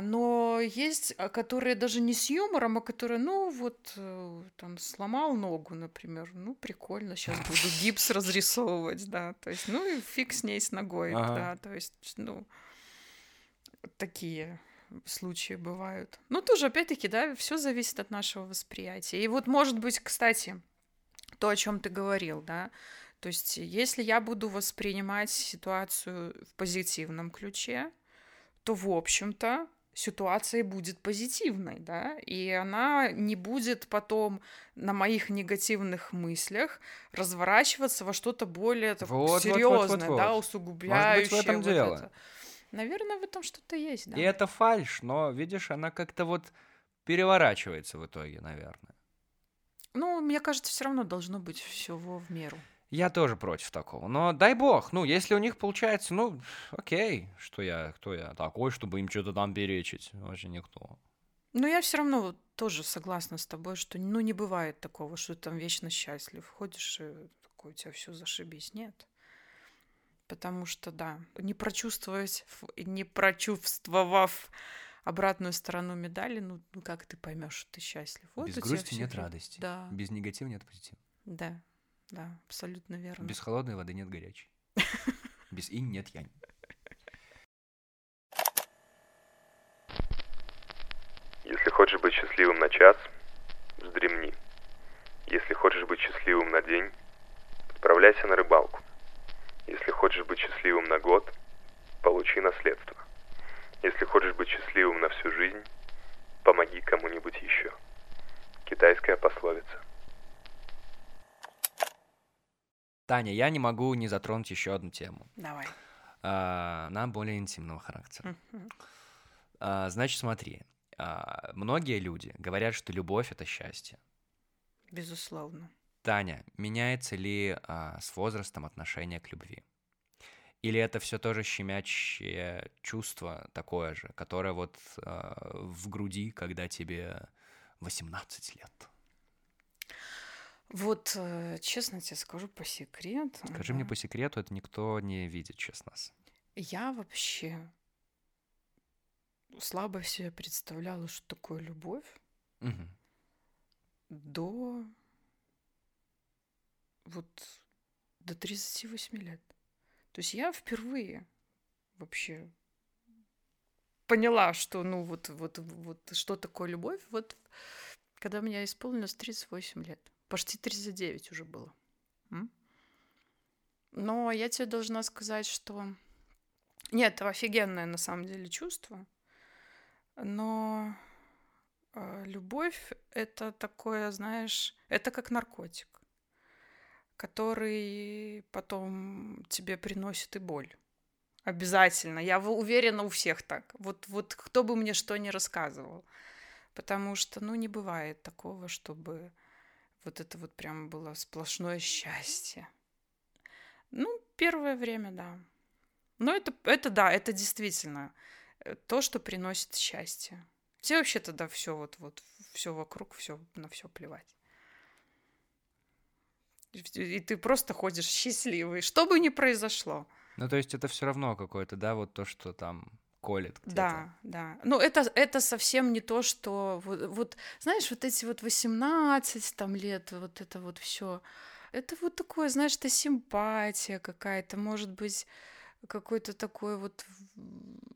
но есть, а, которые даже не с юмором, а которые, ну, вот, э, там, сломал ногу, например. Ну, прикольно, сейчас буду гипс разрисовывать, да. То есть, ну, и фиг с ней с ногой, ага. да. То есть, ну, такие случаи бывают. Ну, тоже, опять-таки, да, все зависит от нашего восприятия. И вот, может быть, кстати, то, о чем ты говорил, да. То есть, если я буду воспринимать ситуацию в позитивном ключе, то, в общем-то, ситуация будет позитивной, да, и она не будет потом на моих негативных мыслях разворачиваться во что-то более вот, серьезное, вот, вот, вот, вот. да, усугубляющее. Может быть, в этом вот дело. Это. Наверное, в этом что-то есть, да. И это фальш, но, видишь, она как-то вот переворачивается в итоге, наверное. Ну, мне кажется, все равно должно быть всего в меру. Я тоже против такого. Но дай бог, ну, если у них получается, ну, окей, что я, кто я такой, чтобы им что-то там перечить. Вообще никто. Но я все равно тоже согласна с тобой, что ну не бывает такого, что ты там вечно счастлив. Ходишь и такой, у тебя все зашибись. Нет. Потому что, да, не прочувствовать, не прочувствовав обратную сторону медали, ну, ну как ты поймешь, что ты счастлив? Вот Без грусти нет радости. Да. Без негатива нет позитива. Да. Да, абсолютно верно. Без холодной воды нет горячей. Без инь нет янь. Если хочешь быть счастливым на час, вздремни. Если хочешь быть счастливым на день, отправляйся на рыбалку. Если хочешь быть счастливым на год, получи наследство. Если хочешь быть счастливым на всю жизнь, помоги кому-нибудь еще. Китайская пословица. Таня, я не могу не затронуть еще одну тему. Давай. А, она более интимного характера. А, значит, смотри. А, многие люди говорят, что любовь — это счастье. Безусловно. Таня, меняется ли с возрастом отношение к любви? Или это все тоже щемящее чувство такое же, которое вот а, в груди, когда тебе 18 лет? Вот, э, честно тебе скажу по секрету. Скажи да. мне по секрету, это никто не видит сейчас нас. Я вообще слабо себе представляла, что такое любовь. Угу. До вот до 38 лет. То есть я впервые вообще поняла, что ну вот вот вот что такое любовь, вот когда мне исполнилось 38 лет. Почти 39 уже было. Но я тебе должна сказать, что... Нет, это офигенное на самом деле чувство. Но э, любовь — это такое, знаешь, это как наркотик, который потом тебе приносит и боль. Обязательно. Я уверена, у всех так. Вот, вот кто бы мне что ни рассказывал. Потому что, ну, не бывает такого, чтобы вот это вот прям было сплошное счастье. Ну, первое время, да. Но это, это да, это действительно э, то, что приносит счастье. Все вообще тогда все вот, вот, все вокруг, все на все плевать. И ты просто ходишь счастливый, что бы ни произошло. Ну, то есть это все равно какое-то, да, вот то, что там колет где-то. Да, да. Но это, это совсем не то, что... Вот, вот, знаешь, вот эти вот 18 там лет, вот это вот все это вот такое, знаешь, это симпатия какая-то, может быть, какой-то такой вот,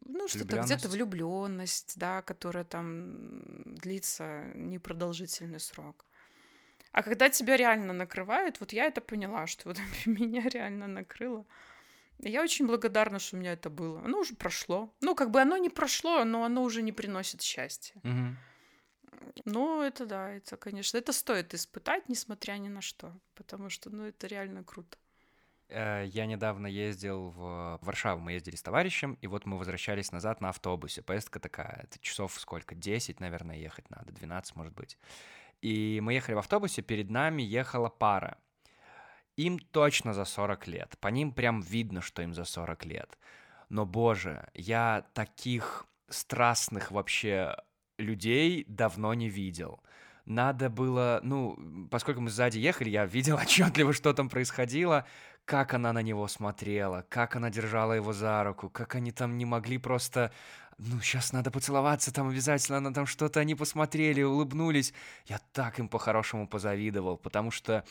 ну, что-то где-то влюбленность, да, которая там длится непродолжительный срок. А когда тебя реально накрывает, вот я это поняла, что вот меня реально накрыло. Я очень благодарна, что у меня это было. Оно уже прошло. Ну, как бы оно не прошло, но оно уже не приносит счастья. Угу. Ну, это да, это, конечно, это стоит испытать, несмотря ни на что, потому что, ну, это реально круто. Э, я недавно ездил в Варшаву, мы ездили с товарищем, и вот мы возвращались назад на автобусе. Поездка такая, это часов сколько, 10, наверное, ехать надо, 12, может быть. И мы ехали в автобусе, перед нами ехала пара. Им точно за 40 лет. По ним прям видно, что им за 40 лет. Но, боже, я таких страстных вообще людей давно не видел. Надо было, ну, поскольку мы сзади ехали, я видел отчетливо, что там происходило, как она на него смотрела, как она держала его за руку, как они там не могли просто ну, сейчас надо поцеловаться там обязательно, на там что-то они посмотрели, улыбнулись. Я так им по-хорошему позавидовал, потому что,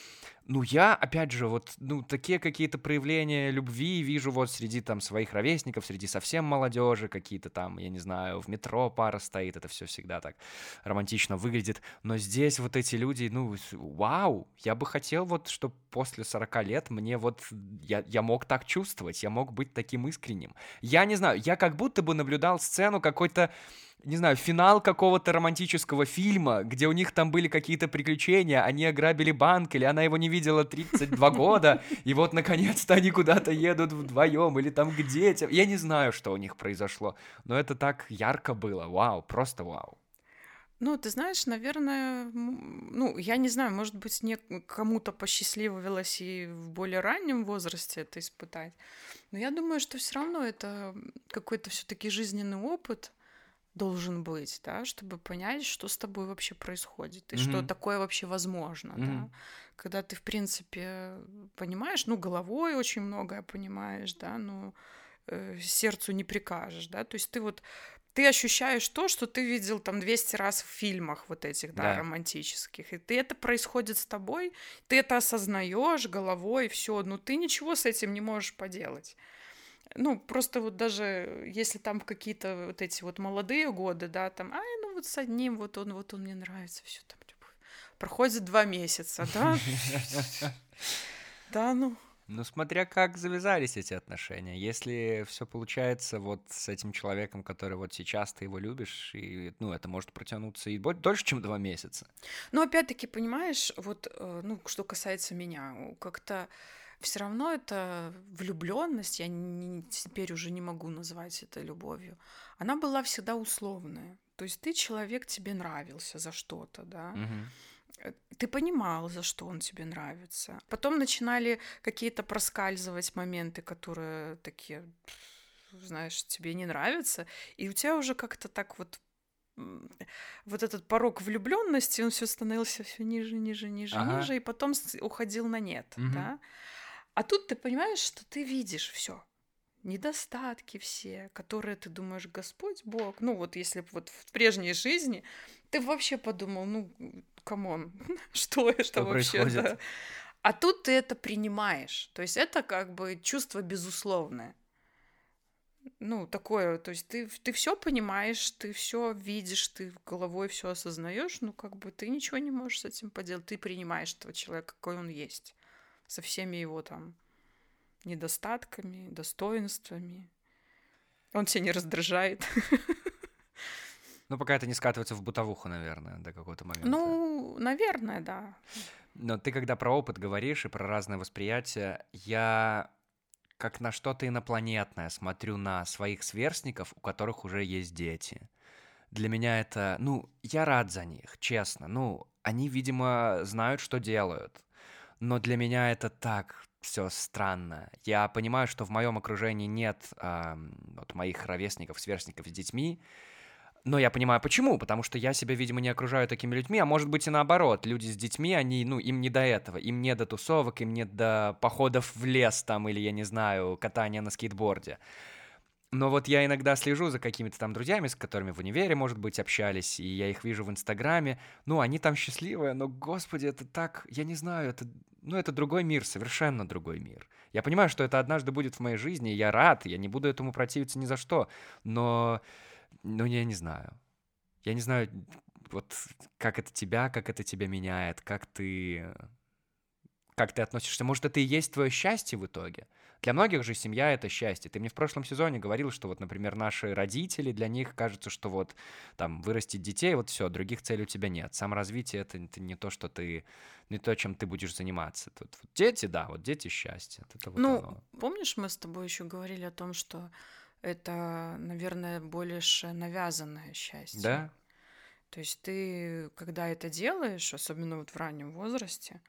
ну, я, опять же, вот, ну, такие какие-то проявления любви вижу вот среди там своих ровесников, среди совсем молодежи, какие-то там, я не знаю, в метро пара стоит, это все всегда так романтично выглядит. Но здесь вот эти люди, ну, вау, я бы хотел вот, чтобы после 40 лет мне вот, я, я мог так чувствовать, я мог быть таким искренним. Я не знаю, я как будто бы наблюдал сцену какой-то не знаю, финал какого-то романтического фильма, где у них там были какие-то приключения, они ограбили банк, или она его не видела 32 года, и вот наконец-то они куда-то едут вдвоем, или там к детям. Я не знаю, что у них произошло, но это так ярко было. Вау, просто вау. Ну, ты знаешь, наверное, ну, я не знаю, может быть, не кому-то посчастливилось и в более раннем возрасте это испытать. Но я думаю, что все равно это какой-то все-таки жизненный опыт должен быть, да, чтобы понять, что с тобой вообще происходит и mm-hmm. что такое вообще возможно, mm-hmm. да. Когда ты, в принципе, понимаешь, ну, головой очень многое понимаешь, да, но э, сердцу не прикажешь, да, то есть ты вот ты ощущаешь то, что ты видел там 200 раз в фильмах вот этих, да, да. романтических. И ты это происходит с тобой, ты это осознаешь головой, все, но ты ничего с этим не можешь поделать. Ну, просто вот даже если там какие-то вот эти вот молодые годы, да, там, ай, ну вот с одним, вот он, вот он мне нравится, все там, проходит два месяца, да, да, ну, ну, смотря как завязались эти отношения. Если все получается вот с этим человеком, который вот сейчас ты его любишь, и, ну, это может протянуться и дольше, чем два месяца. Ну, опять-таки, понимаешь, вот, э, ну, что касается меня, как-то все равно это влюбленность, я не, теперь уже не могу назвать это любовью. Она была всегда условная. То есть ты человек, тебе нравился за что-то, да. Угу ты понимал, за что он тебе нравится. Потом начинали какие-то проскальзывать моменты, которые такие, знаешь, тебе не нравятся, и у тебя уже как-то так вот вот этот порог влюбленности, он все становился все ниже, ниже, ниже, ага. ниже, и потом уходил на нет, угу. да. А тут ты понимаешь, что ты видишь все недостатки все, которые ты думаешь, Господь Бог, ну вот если вот в прежней жизни ты вообще подумал, ну come on, что это что вообще? Происходит? Да? А тут ты это принимаешь. То есть это как бы чувство безусловное. Ну, такое, то есть ты, ты все понимаешь, ты все видишь, ты головой все осознаешь, ну, как бы ты ничего не можешь с этим поделать. Ты принимаешь этого человека, какой он есть, со всеми его там недостатками, достоинствами. Он тебя не раздражает. Ну, пока это не скатывается в бытовуху, наверное, до какого-то момента. Ну, наверное, да. Но ты когда про опыт говоришь и про разное восприятие, я как на что-то инопланетное смотрю на своих сверстников, у которых уже есть дети. Для меня это, ну, я рад за них, честно. Ну, они, видимо, знают, что делают. Но для меня это так все странно. Я понимаю, что в моем окружении нет э, вот моих ровесников, сверстников с детьми, но я понимаю, почему. Потому что я себя, видимо, не окружаю такими людьми, а может быть и наоборот. Люди с детьми, они, ну, им не до этого. Им не до тусовок, им не до походов в лес там или, я не знаю, катания на скейтборде. Но вот я иногда слежу за какими-то там друзьями, с которыми в универе, может быть, общались, и я их вижу в Инстаграме. Ну, они там счастливые, но, господи, это так, я не знаю, это, ну, это другой мир, совершенно другой мир. Я понимаю, что это однажды будет в моей жизни, и я рад, я не буду этому противиться ни за что, но ну, я не знаю. Я не знаю, вот как это тебя, как это тебя меняет, как ты... Как ты относишься? Может, это и есть твое счастье в итоге? Для многих же семья — это счастье. Ты мне в прошлом сезоне говорил, что вот, например, наши родители, для них кажется, что вот там вырастить детей, вот все, других целей у тебя нет. Саморазвитие — это, не то, что ты, не то, чем ты будешь заниматься. Тут вот дети, да, вот дети — счастье. Это вот ну, оно. помнишь, мы с тобой еще говорили о том, что это, наверное, больше навязанное счастье. Да. То есть ты, когда это делаешь, особенно вот в раннем возрасте,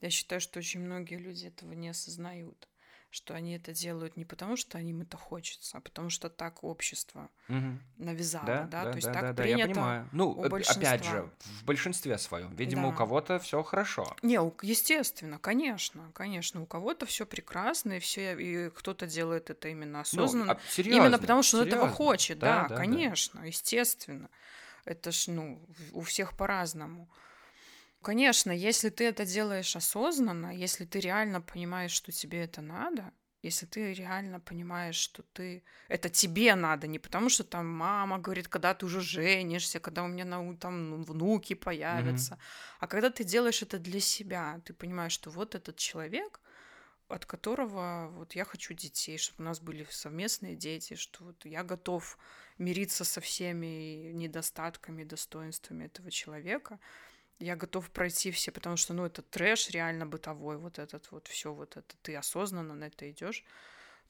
я считаю, что очень многие люди этого не осознают. Что они это делают не потому, что им это хочется, а потому что так общество Мгм. навязало, Да, да, да, то есть да, так да, да, я принято понимаю. Ну, у э, опять же, в большинстве своем. Видимо, у Да. кого-то все хорошо. Не, у- естественно, конечно, конечно, у кого-то все прекрасно, и все, и кто-то делает это именно Ну, осознанно, а, серьезно, именно потому что он этого серьезно. хочет, Да, да, да, да. конечно, естественно. Это ж, ну, у всех по-разному. Конечно, если ты это делаешь осознанно, если ты реально понимаешь, что тебе это надо, если ты реально понимаешь, что ты это тебе надо, не потому что там мама говорит, когда ты уже женишься, когда у меня на, там ну, внуки появятся, а когда ты делаешь это для себя, ты понимаешь, что вот этот человек, от которого вот я хочу детей, чтобы у нас были совместные дети, что вот я готов мириться со всеми недостатками, достоинствами этого человека. Я готов пройти все, потому что, ну, это трэш реально бытовой, вот этот вот все, вот это ты осознанно на это идешь,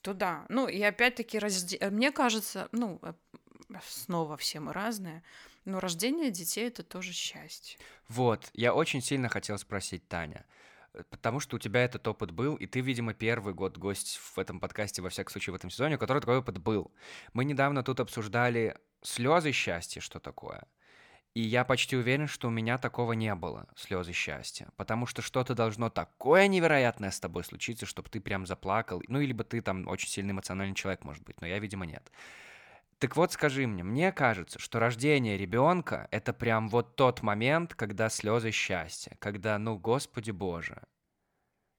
то да. Ну, и опять-таки, разде... мне кажется, ну, э, снова все мы разные, но рождение детей это тоже счастье. Вот, я очень сильно хотел спросить, Таня, э, потому что у тебя этот опыт был, и ты, видимо, первый год гость в этом подкасте, во всяком случае, в этом сезоне, у которого такой опыт был. Мы недавно тут обсуждали слезы счастья, что такое. И я почти уверен, что у меня такого не было, слезы счастья. Потому что что-то должно такое невероятное с тобой случиться, чтобы ты прям заплакал. Ну, либо ты там очень сильный эмоциональный человек, может быть, но я, видимо, нет. Так вот, скажи мне, мне кажется, что рождение ребенка это прям вот тот момент, когда слезы счастья, когда, ну, Господи Боже.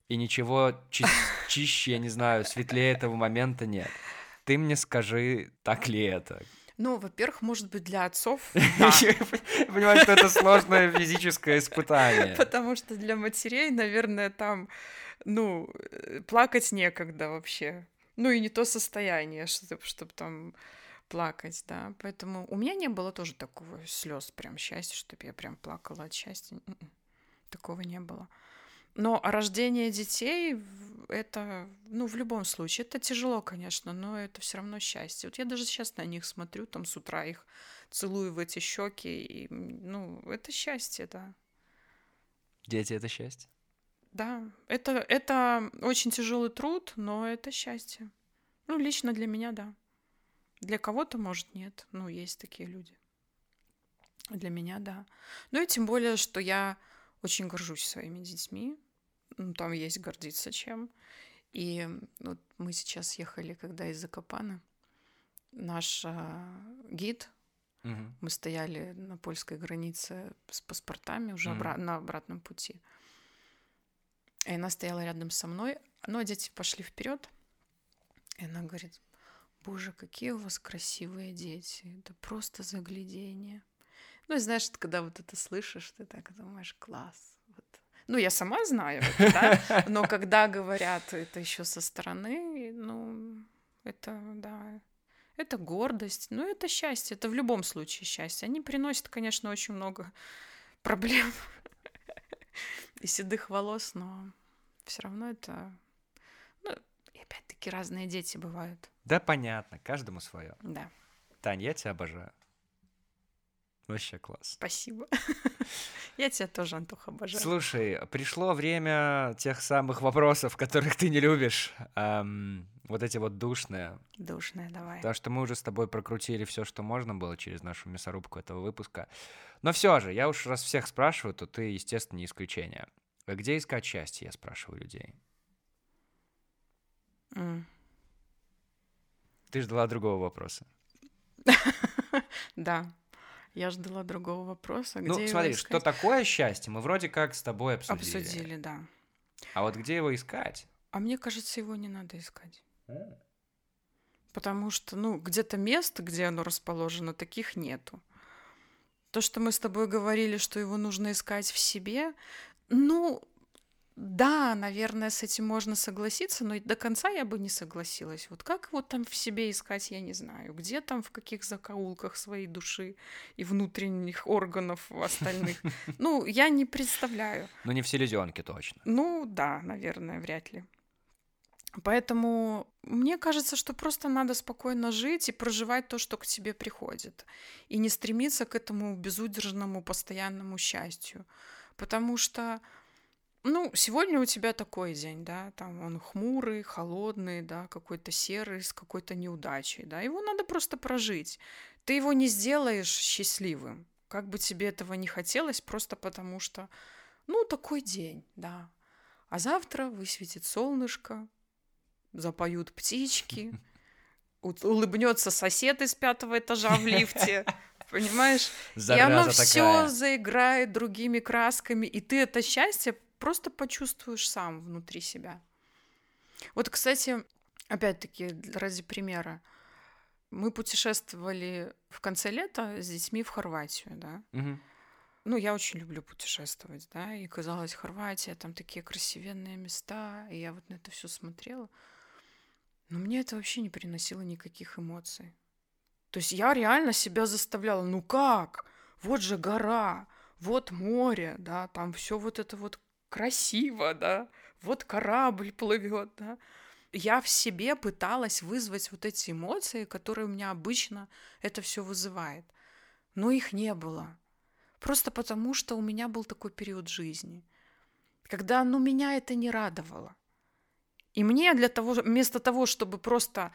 И ничего чи- чище, я не знаю, светлее этого момента нет. Ты мне скажи, так ли это? Ну, во-первых, может быть, для отцов, Я понимаю, что это сложное физическое испытание. Потому что для матерей, наверное, там, ну, э, плакать некогда вообще. Ну и не то состояние, чтобы, чтобы там плакать, да. Поэтому у меня не было тоже такого слез прям счастья, чтобы я прям плакала от счастья. Такого не было. Но рождение детей это, ну, в любом случае, это тяжело, конечно, но это все равно счастье. Вот я даже сейчас на них смотрю, там с утра их целую в эти щеки, и, ну, это счастье, да. Дети — это счастье? Да, это, это очень тяжелый труд, но это счастье. Ну, лично для меня, да. Для кого-то, может, нет. Ну, есть такие люди. Для меня, да. Ну и тем более, что я очень горжусь своими детьми. Ну, там есть гордиться чем. И вот мы сейчас ехали, когда из Закопана. Наш а, гид, Мгм. мы стояли на польской границе с паспортами уже Мгм. обра- на обратном пути. И она стояла рядом со мной. Ну, а дети пошли вперед. И она говорит, боже, какие у вас красивые дети. Это просто заглядение. Ну, и знаешь, когда вот это слышишь, ты так думаешь, класс. Ну, я сама знаю это, да, но когда говорят это еще со стороны, ну, это, да, это гордость, ну, это счастье, это в любом случае счастье. Они приносят, конечно, очень много проблем и седых волос, но все равно это... Ну, и опять-таки разные дети бывают, Да, понятно, каждому свое. да. Тань, я тебя обожаю. Вообще класс. Спасибо. Я тебя тоже, Антоха, обожаю. Слушай, пришло время тех самых вопросов, которых ты не любишь. Ам, вот эти вот душные. Душная, давай. Потому что мы уже с тобой прокрутили все, что можно было через нашу мясорубку этого выпуска. Но все же, я уж раз всех спрашиваю, то ты, естественно, не исключение. А Где искать счастье, я спрашиваю людей. М. Ты ждала другого вопроса. Да. Я ждала другого вопроса. Где ну, его смотри, что искать? такое счастье, мы вроде как с тобой обсудили. Обсудили, да. А вот где его искать? А мне кажется, его не надо искать. Потому что, ну, где-то место, где оно расположено, таких нету. То, что мы с тобой говорили, что его нужно искать в себе, ну, да, наверное, с этим можно согласиться, но и до конца я бы не согласилась. Вот как его там в себе искать, я не знаю. Где там, в каких закоулках своей души и внутренних органов остальных. Ну, я не представляю. Ну, не в селезенке точно. Ну да, наверное, вряд ли. Поэтому мне кажется, что просто надо спокойно жить и проживать то, что к тебе приходит. И не стремиться к этому безудержному постоянному счастью. Потому что Ну, сегодня у тебя такой день, да, там он хмурый, холодный, да, какой-то серый, с какой-то неудачей, да, его надо просто прожить. Ты его не сделаешь счастливым, как бы тебе этого не хотелось, просто потому что, ну, такой день, да. А завтра высветит солнышко, запоют птички, улыбнется сосед из пятого этажа в лифте, понимаешь? и оно все заиграет другими красками, и ты это счастье просто почувствуешь сам внутри себя. Вот, кстати, опять-таки, ради примера, мы путешествовали в конце лета с детьми в Хорватию, да. Угу. Ну, я очень люблю путешествовать, да, и казалось, Хорватия, там такие красивенные места, и я вот на это все смотрела. Но мне это вообще не приносило никаких эмоций. То есть я реально себя заставляла, ну как? Вот же гора, вот море, да, там все вот это вот красиво, да, вот корабль плывет, да. Я в себе пыталась вызвать вот эти эмоции, которые у меня обычно это все вызывает. Но их не было. Просто потому, что у меня был такой период жизни, когда, ну, меня это не радовало. И мне для того, вместо того, чтобы просто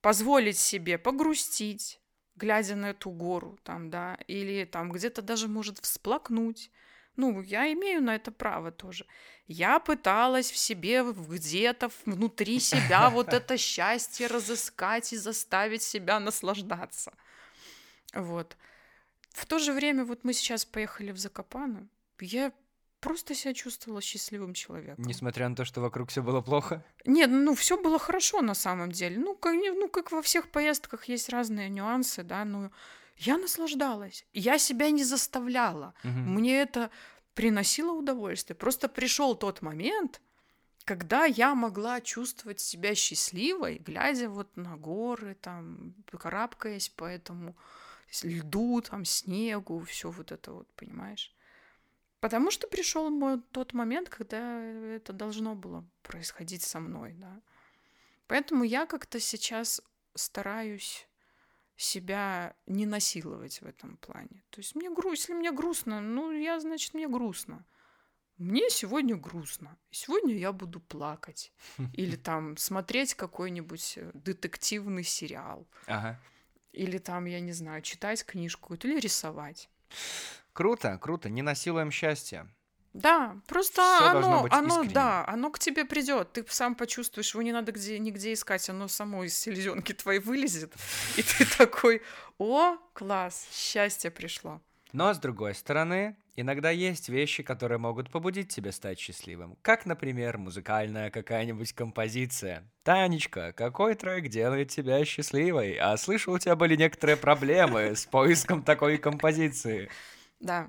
позволить себе погрустить, глядя на эту гору, там, да, или там где-то даже может всплакнуть, ну, я имею на это право тоже. Я пыталась в себе где-то внутри себя вот это счастье разыскать и заставить себя наслаждаться. Вот. В то же время вот мы сейчас поехали в Закопану. Я просто себя чувствовала счастливым человеком. Несмотря на то, что вокруг все было плохо? Нет, ну все было хорошо на самом деле. Ну как, ну, как во всех поездках есть разные нюансы, да, ну я наслаждалась. Я себя не заставляла. Угу. Мне это приносило удовольствие. Просто пришел тот момент, когда я могла чувствовать себя счастливой, глядя вот на горы, там, карабкаясь по этому льду, там, снегу, все вот это вот, понимаешь? Потому что пришел мой тот момент, когда это должно было происходить со мной, да. Поэтому я как-то сейчас стараюсь себя не насиловать в этом плане. То есть мне грустно, если мне грустно, ну, я, значит, мне грустно. Мне сегодня грустно. Сегодня я буду плакать. Или там смотреть какой-нибудь э, детективный сериал. Ага. Или там, я не знаю, читать книжку или рисовать. Круто, круто. Не насилуем счастье. Да, просто Всё оно, оно, да, оно к тебе придет. Ты сам почувствуешь, его не надо где, нигде искать, оно само из селезенки твоей вылезет, и ты такой, о, класс, счастье пришло. Но с другой стороны, иногда есть вещи, которые могут побудить тебя стать счастливым. Как, например, музыкальная какая-нибудь композиция. Танечка, какой трек делает тебя счастливой? А слышал, у тебя были некоторые проблемы с поиском такой композиции. Да,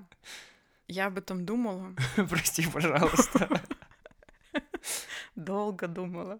я об этом думала. Прости, пожалуйста. Долго думала.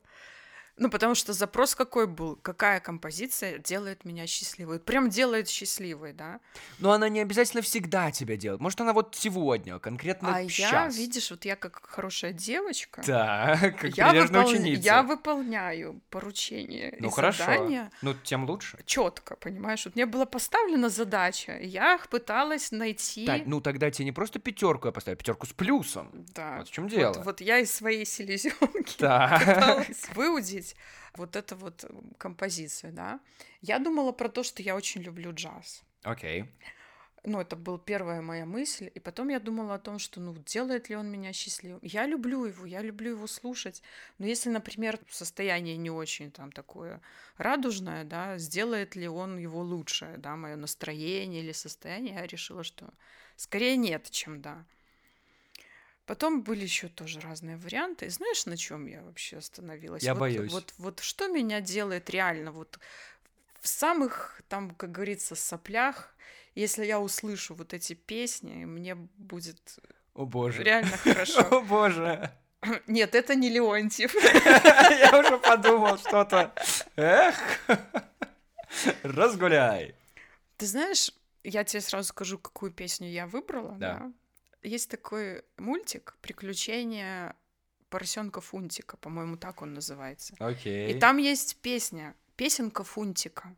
Ну, потому что запрос какой был? Какая композиция делает меня счастливой? Прям делает счастливой, да? Но она не обязательно всегда тебя делает. Может, она вот сегодня, конкретно а сейчас. А я, видишь, вот я как хорошая девочка. Да, как я выпол... ученица. Я выполняю поручения ну, и хорошо. задания. Ну, тем лучше. Четко, понимаешь? Вот мне была поставлена задача, я их пыталась найти. Так, ну тогда тебе не просто пятерку я поставила, пятерку с плюсом. Да. Вот в чем дело. Вот, вот я из своей селезенки пыталась выудить выразить вот эту вот композицию, да. Я думала про то, что я очень люблю джаз. Окей. Okay. Ну, это была первая моя мысль. И потом я думала о том, что, ну, делает ли он меня счастливым. Я люблю его, я люблю его слушать. Но если, например, состояние не очень там такое радужное, да, сделает ли он его лучше, да, мое настроение или состояние, я решила, что скорее нет, чем да. Потом были еще тоже разные варианты. И знаешь, на чем я вообще остановилась? Я вот, боюсь. Вот, вот что меня делает реально вот в самых, там, как говорится, соплях, если я услышу вот эти песни, мне будет О, боже. реально хорошо. О боже. Нет, это не Леонтьев. Я уже подумал что-то. Эх, разгуляй. Ты знаешь, я тебе сразу скажу, какую песню я выбрала. Да. Есть такой мультик «Приключения поросенка Фунтика», по-моему, так он называется. Окей. И там есть песня, песенка Фунтика.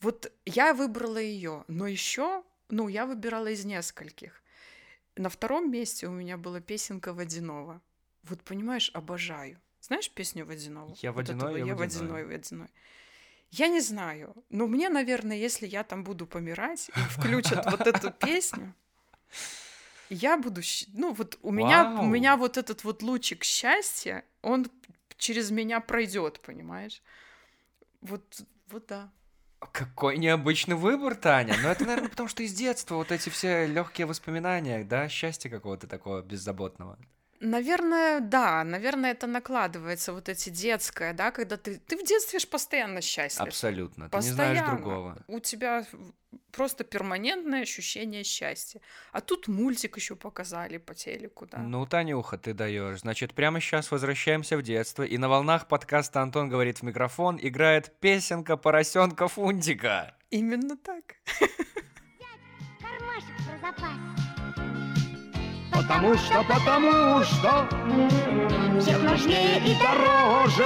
Вот я выбрала ее, но еще, ну, я выбирала из нескольких. На втором месте у меня была песенка Водянова. Вот понимаешь, обожаю. Знаешь песню Водянова? Я Вот водяной, я я водяной». водяной, водяной. Я не знаю, но мне, наверное, если я там буду помирать и включат вот эту песню, я буду, ну вот у меня, у меня вот этот вот лучик счастья, он через меня пройдет, понимаешь? Вот, вот да. Какой необычный выбор, Таня. Но это, наверное, потому что из детства вот эти все легкие воспоминания, да, счастья какого-то такого беззаботного. Наверное, да, наверное, это накладывается, вот эти детское, да, когда ты, ты в детстве ж постоянно счастлив. Абсолютно. Ты не знаешь Постоянно. другого. У тебя просто перманентное ощущение счастья. А тут мультик еще показали по телеку, да. Ну, Танюха, ты даешь. Значит, прямо сейчас возвращаемся в детство, и на волнах подкаста Антон говорит в микрофон, играет песенка поросенка Фунтика. Именно так. кармашек про запас. Потому что, потому что Всех нужнее и дороже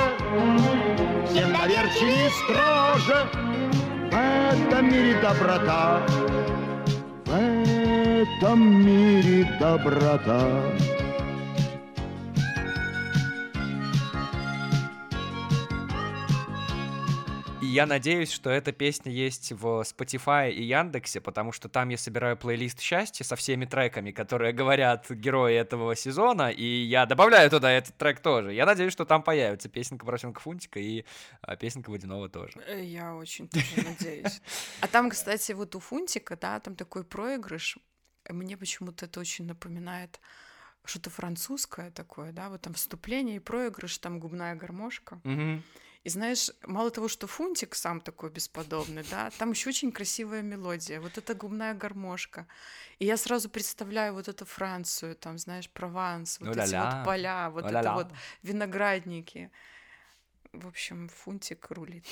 Всем доверчивее и строже. В этом мире доброта В этом мире доброта я надеюсь, что эта песня есть в Spotify и Яндексе, потому что там я собираю плейлист счастья со всеми треками, которые говорят герои этого сезона, и я добавляю туда этот трек тоже. Я надеюсь, что там появится песенка поросенка Фунтика и а, песенка Водяного тоже. Э, Я очень тоже надеюсь. А там, кстати, вот у Фунтика, да, там такой проигрыш. Мне почему-то это очень напоминает что-то французское такое, да, вот там вступление и проигрыш, там губная гармошка. Мгм. И знаешь, мало того, что Фунтик сам такой бесподобный, да, там еще очень красивая мелодия, вот эта губная гармошка. И я сразу представляю вот эту Францию, там, знаешь, Прованс, вот эти О-ля-ля. вот поля, вот это О-ля-ля. вот виноградники. В общем, Фунтик рулит.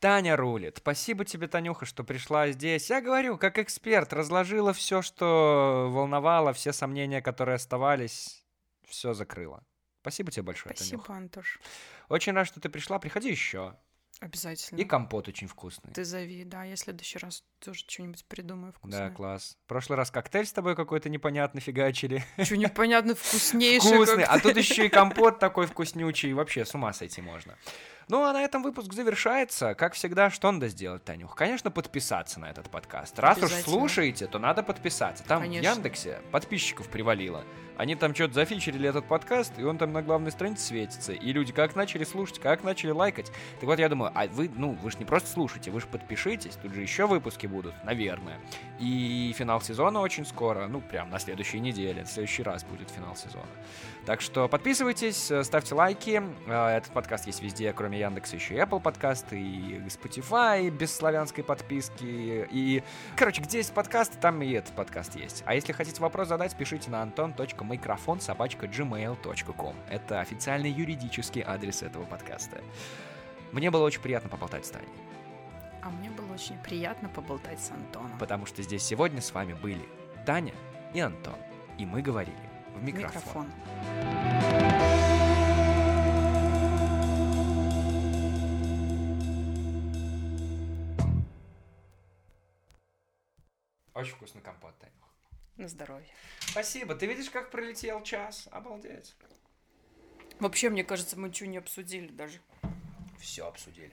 Таня рулит. Спасибо тебе, Танюха, что пришла здесь. Я говорю, как эксперт, разложила все, что волновало, все сомнения, которые оставались, все закрыла. Спасибо тебе большое, Спасибо, Танюха. Антош. Очень рад, что ты пришла. Приходи еще. Обязательно. И компот очень вкусный. Ты зови, да, я в следующий раз тоже что-нибудь придумаю вкусное. Да, класс. В прошлый раз коктейль с тобой какой-то непонятный фигачили. Что непонятно, вкуснейшее. Вкусный. А как-то. тут еще и компот такой вкуснючий. Вообще с ума сойти можно. Ну, а на этом выпуск завершается. Как всегда, что надо сделать, Танюх? Конечно, подписаться на этот подкаст. Раз уж слушаете, то надо подписаться. Там Конечно. в Яндексе подписчиков привалило. Они там что-то зафичерили этот подкаст, и он там на главной странице светится. И люди как начали слушать, как начали лайкать. Так вот, я думаю, а вы, ну, вы же не просто слушайте, вы же подпишитесь. Тут же еще выпуски будут, наверное. И финал сезона очень скоро, ну, прям на следующей неделе. В следующий раз будет финал сезона. Так что подписывайтесь, э, ставьте лайки. Э, Этот подкаст есть везде, кроме Яндекса, еще и Apple подкасты, и Spotify без славянской подписки. И, короче, где есть подкасты, там и этот подкаст есть. А если хотите вопрос задать, пишите на собачка gmail.com. Это официальный юридический адрес этого подкаста. Мне было очень приятно поболтать с Таней, А мне было очень приятно поболтать с Антоном. потому что здесь сегодня с вами были Таня и Антон. И мы говорили в микрофон. Микрофон. Очень вкусный компот, Таня. На здоровье. Спасибо. Ты видишь, как пролетел час? Обалдеть. Вообще, мне кажется, мы ничего не обсудили даже. Все обсудили.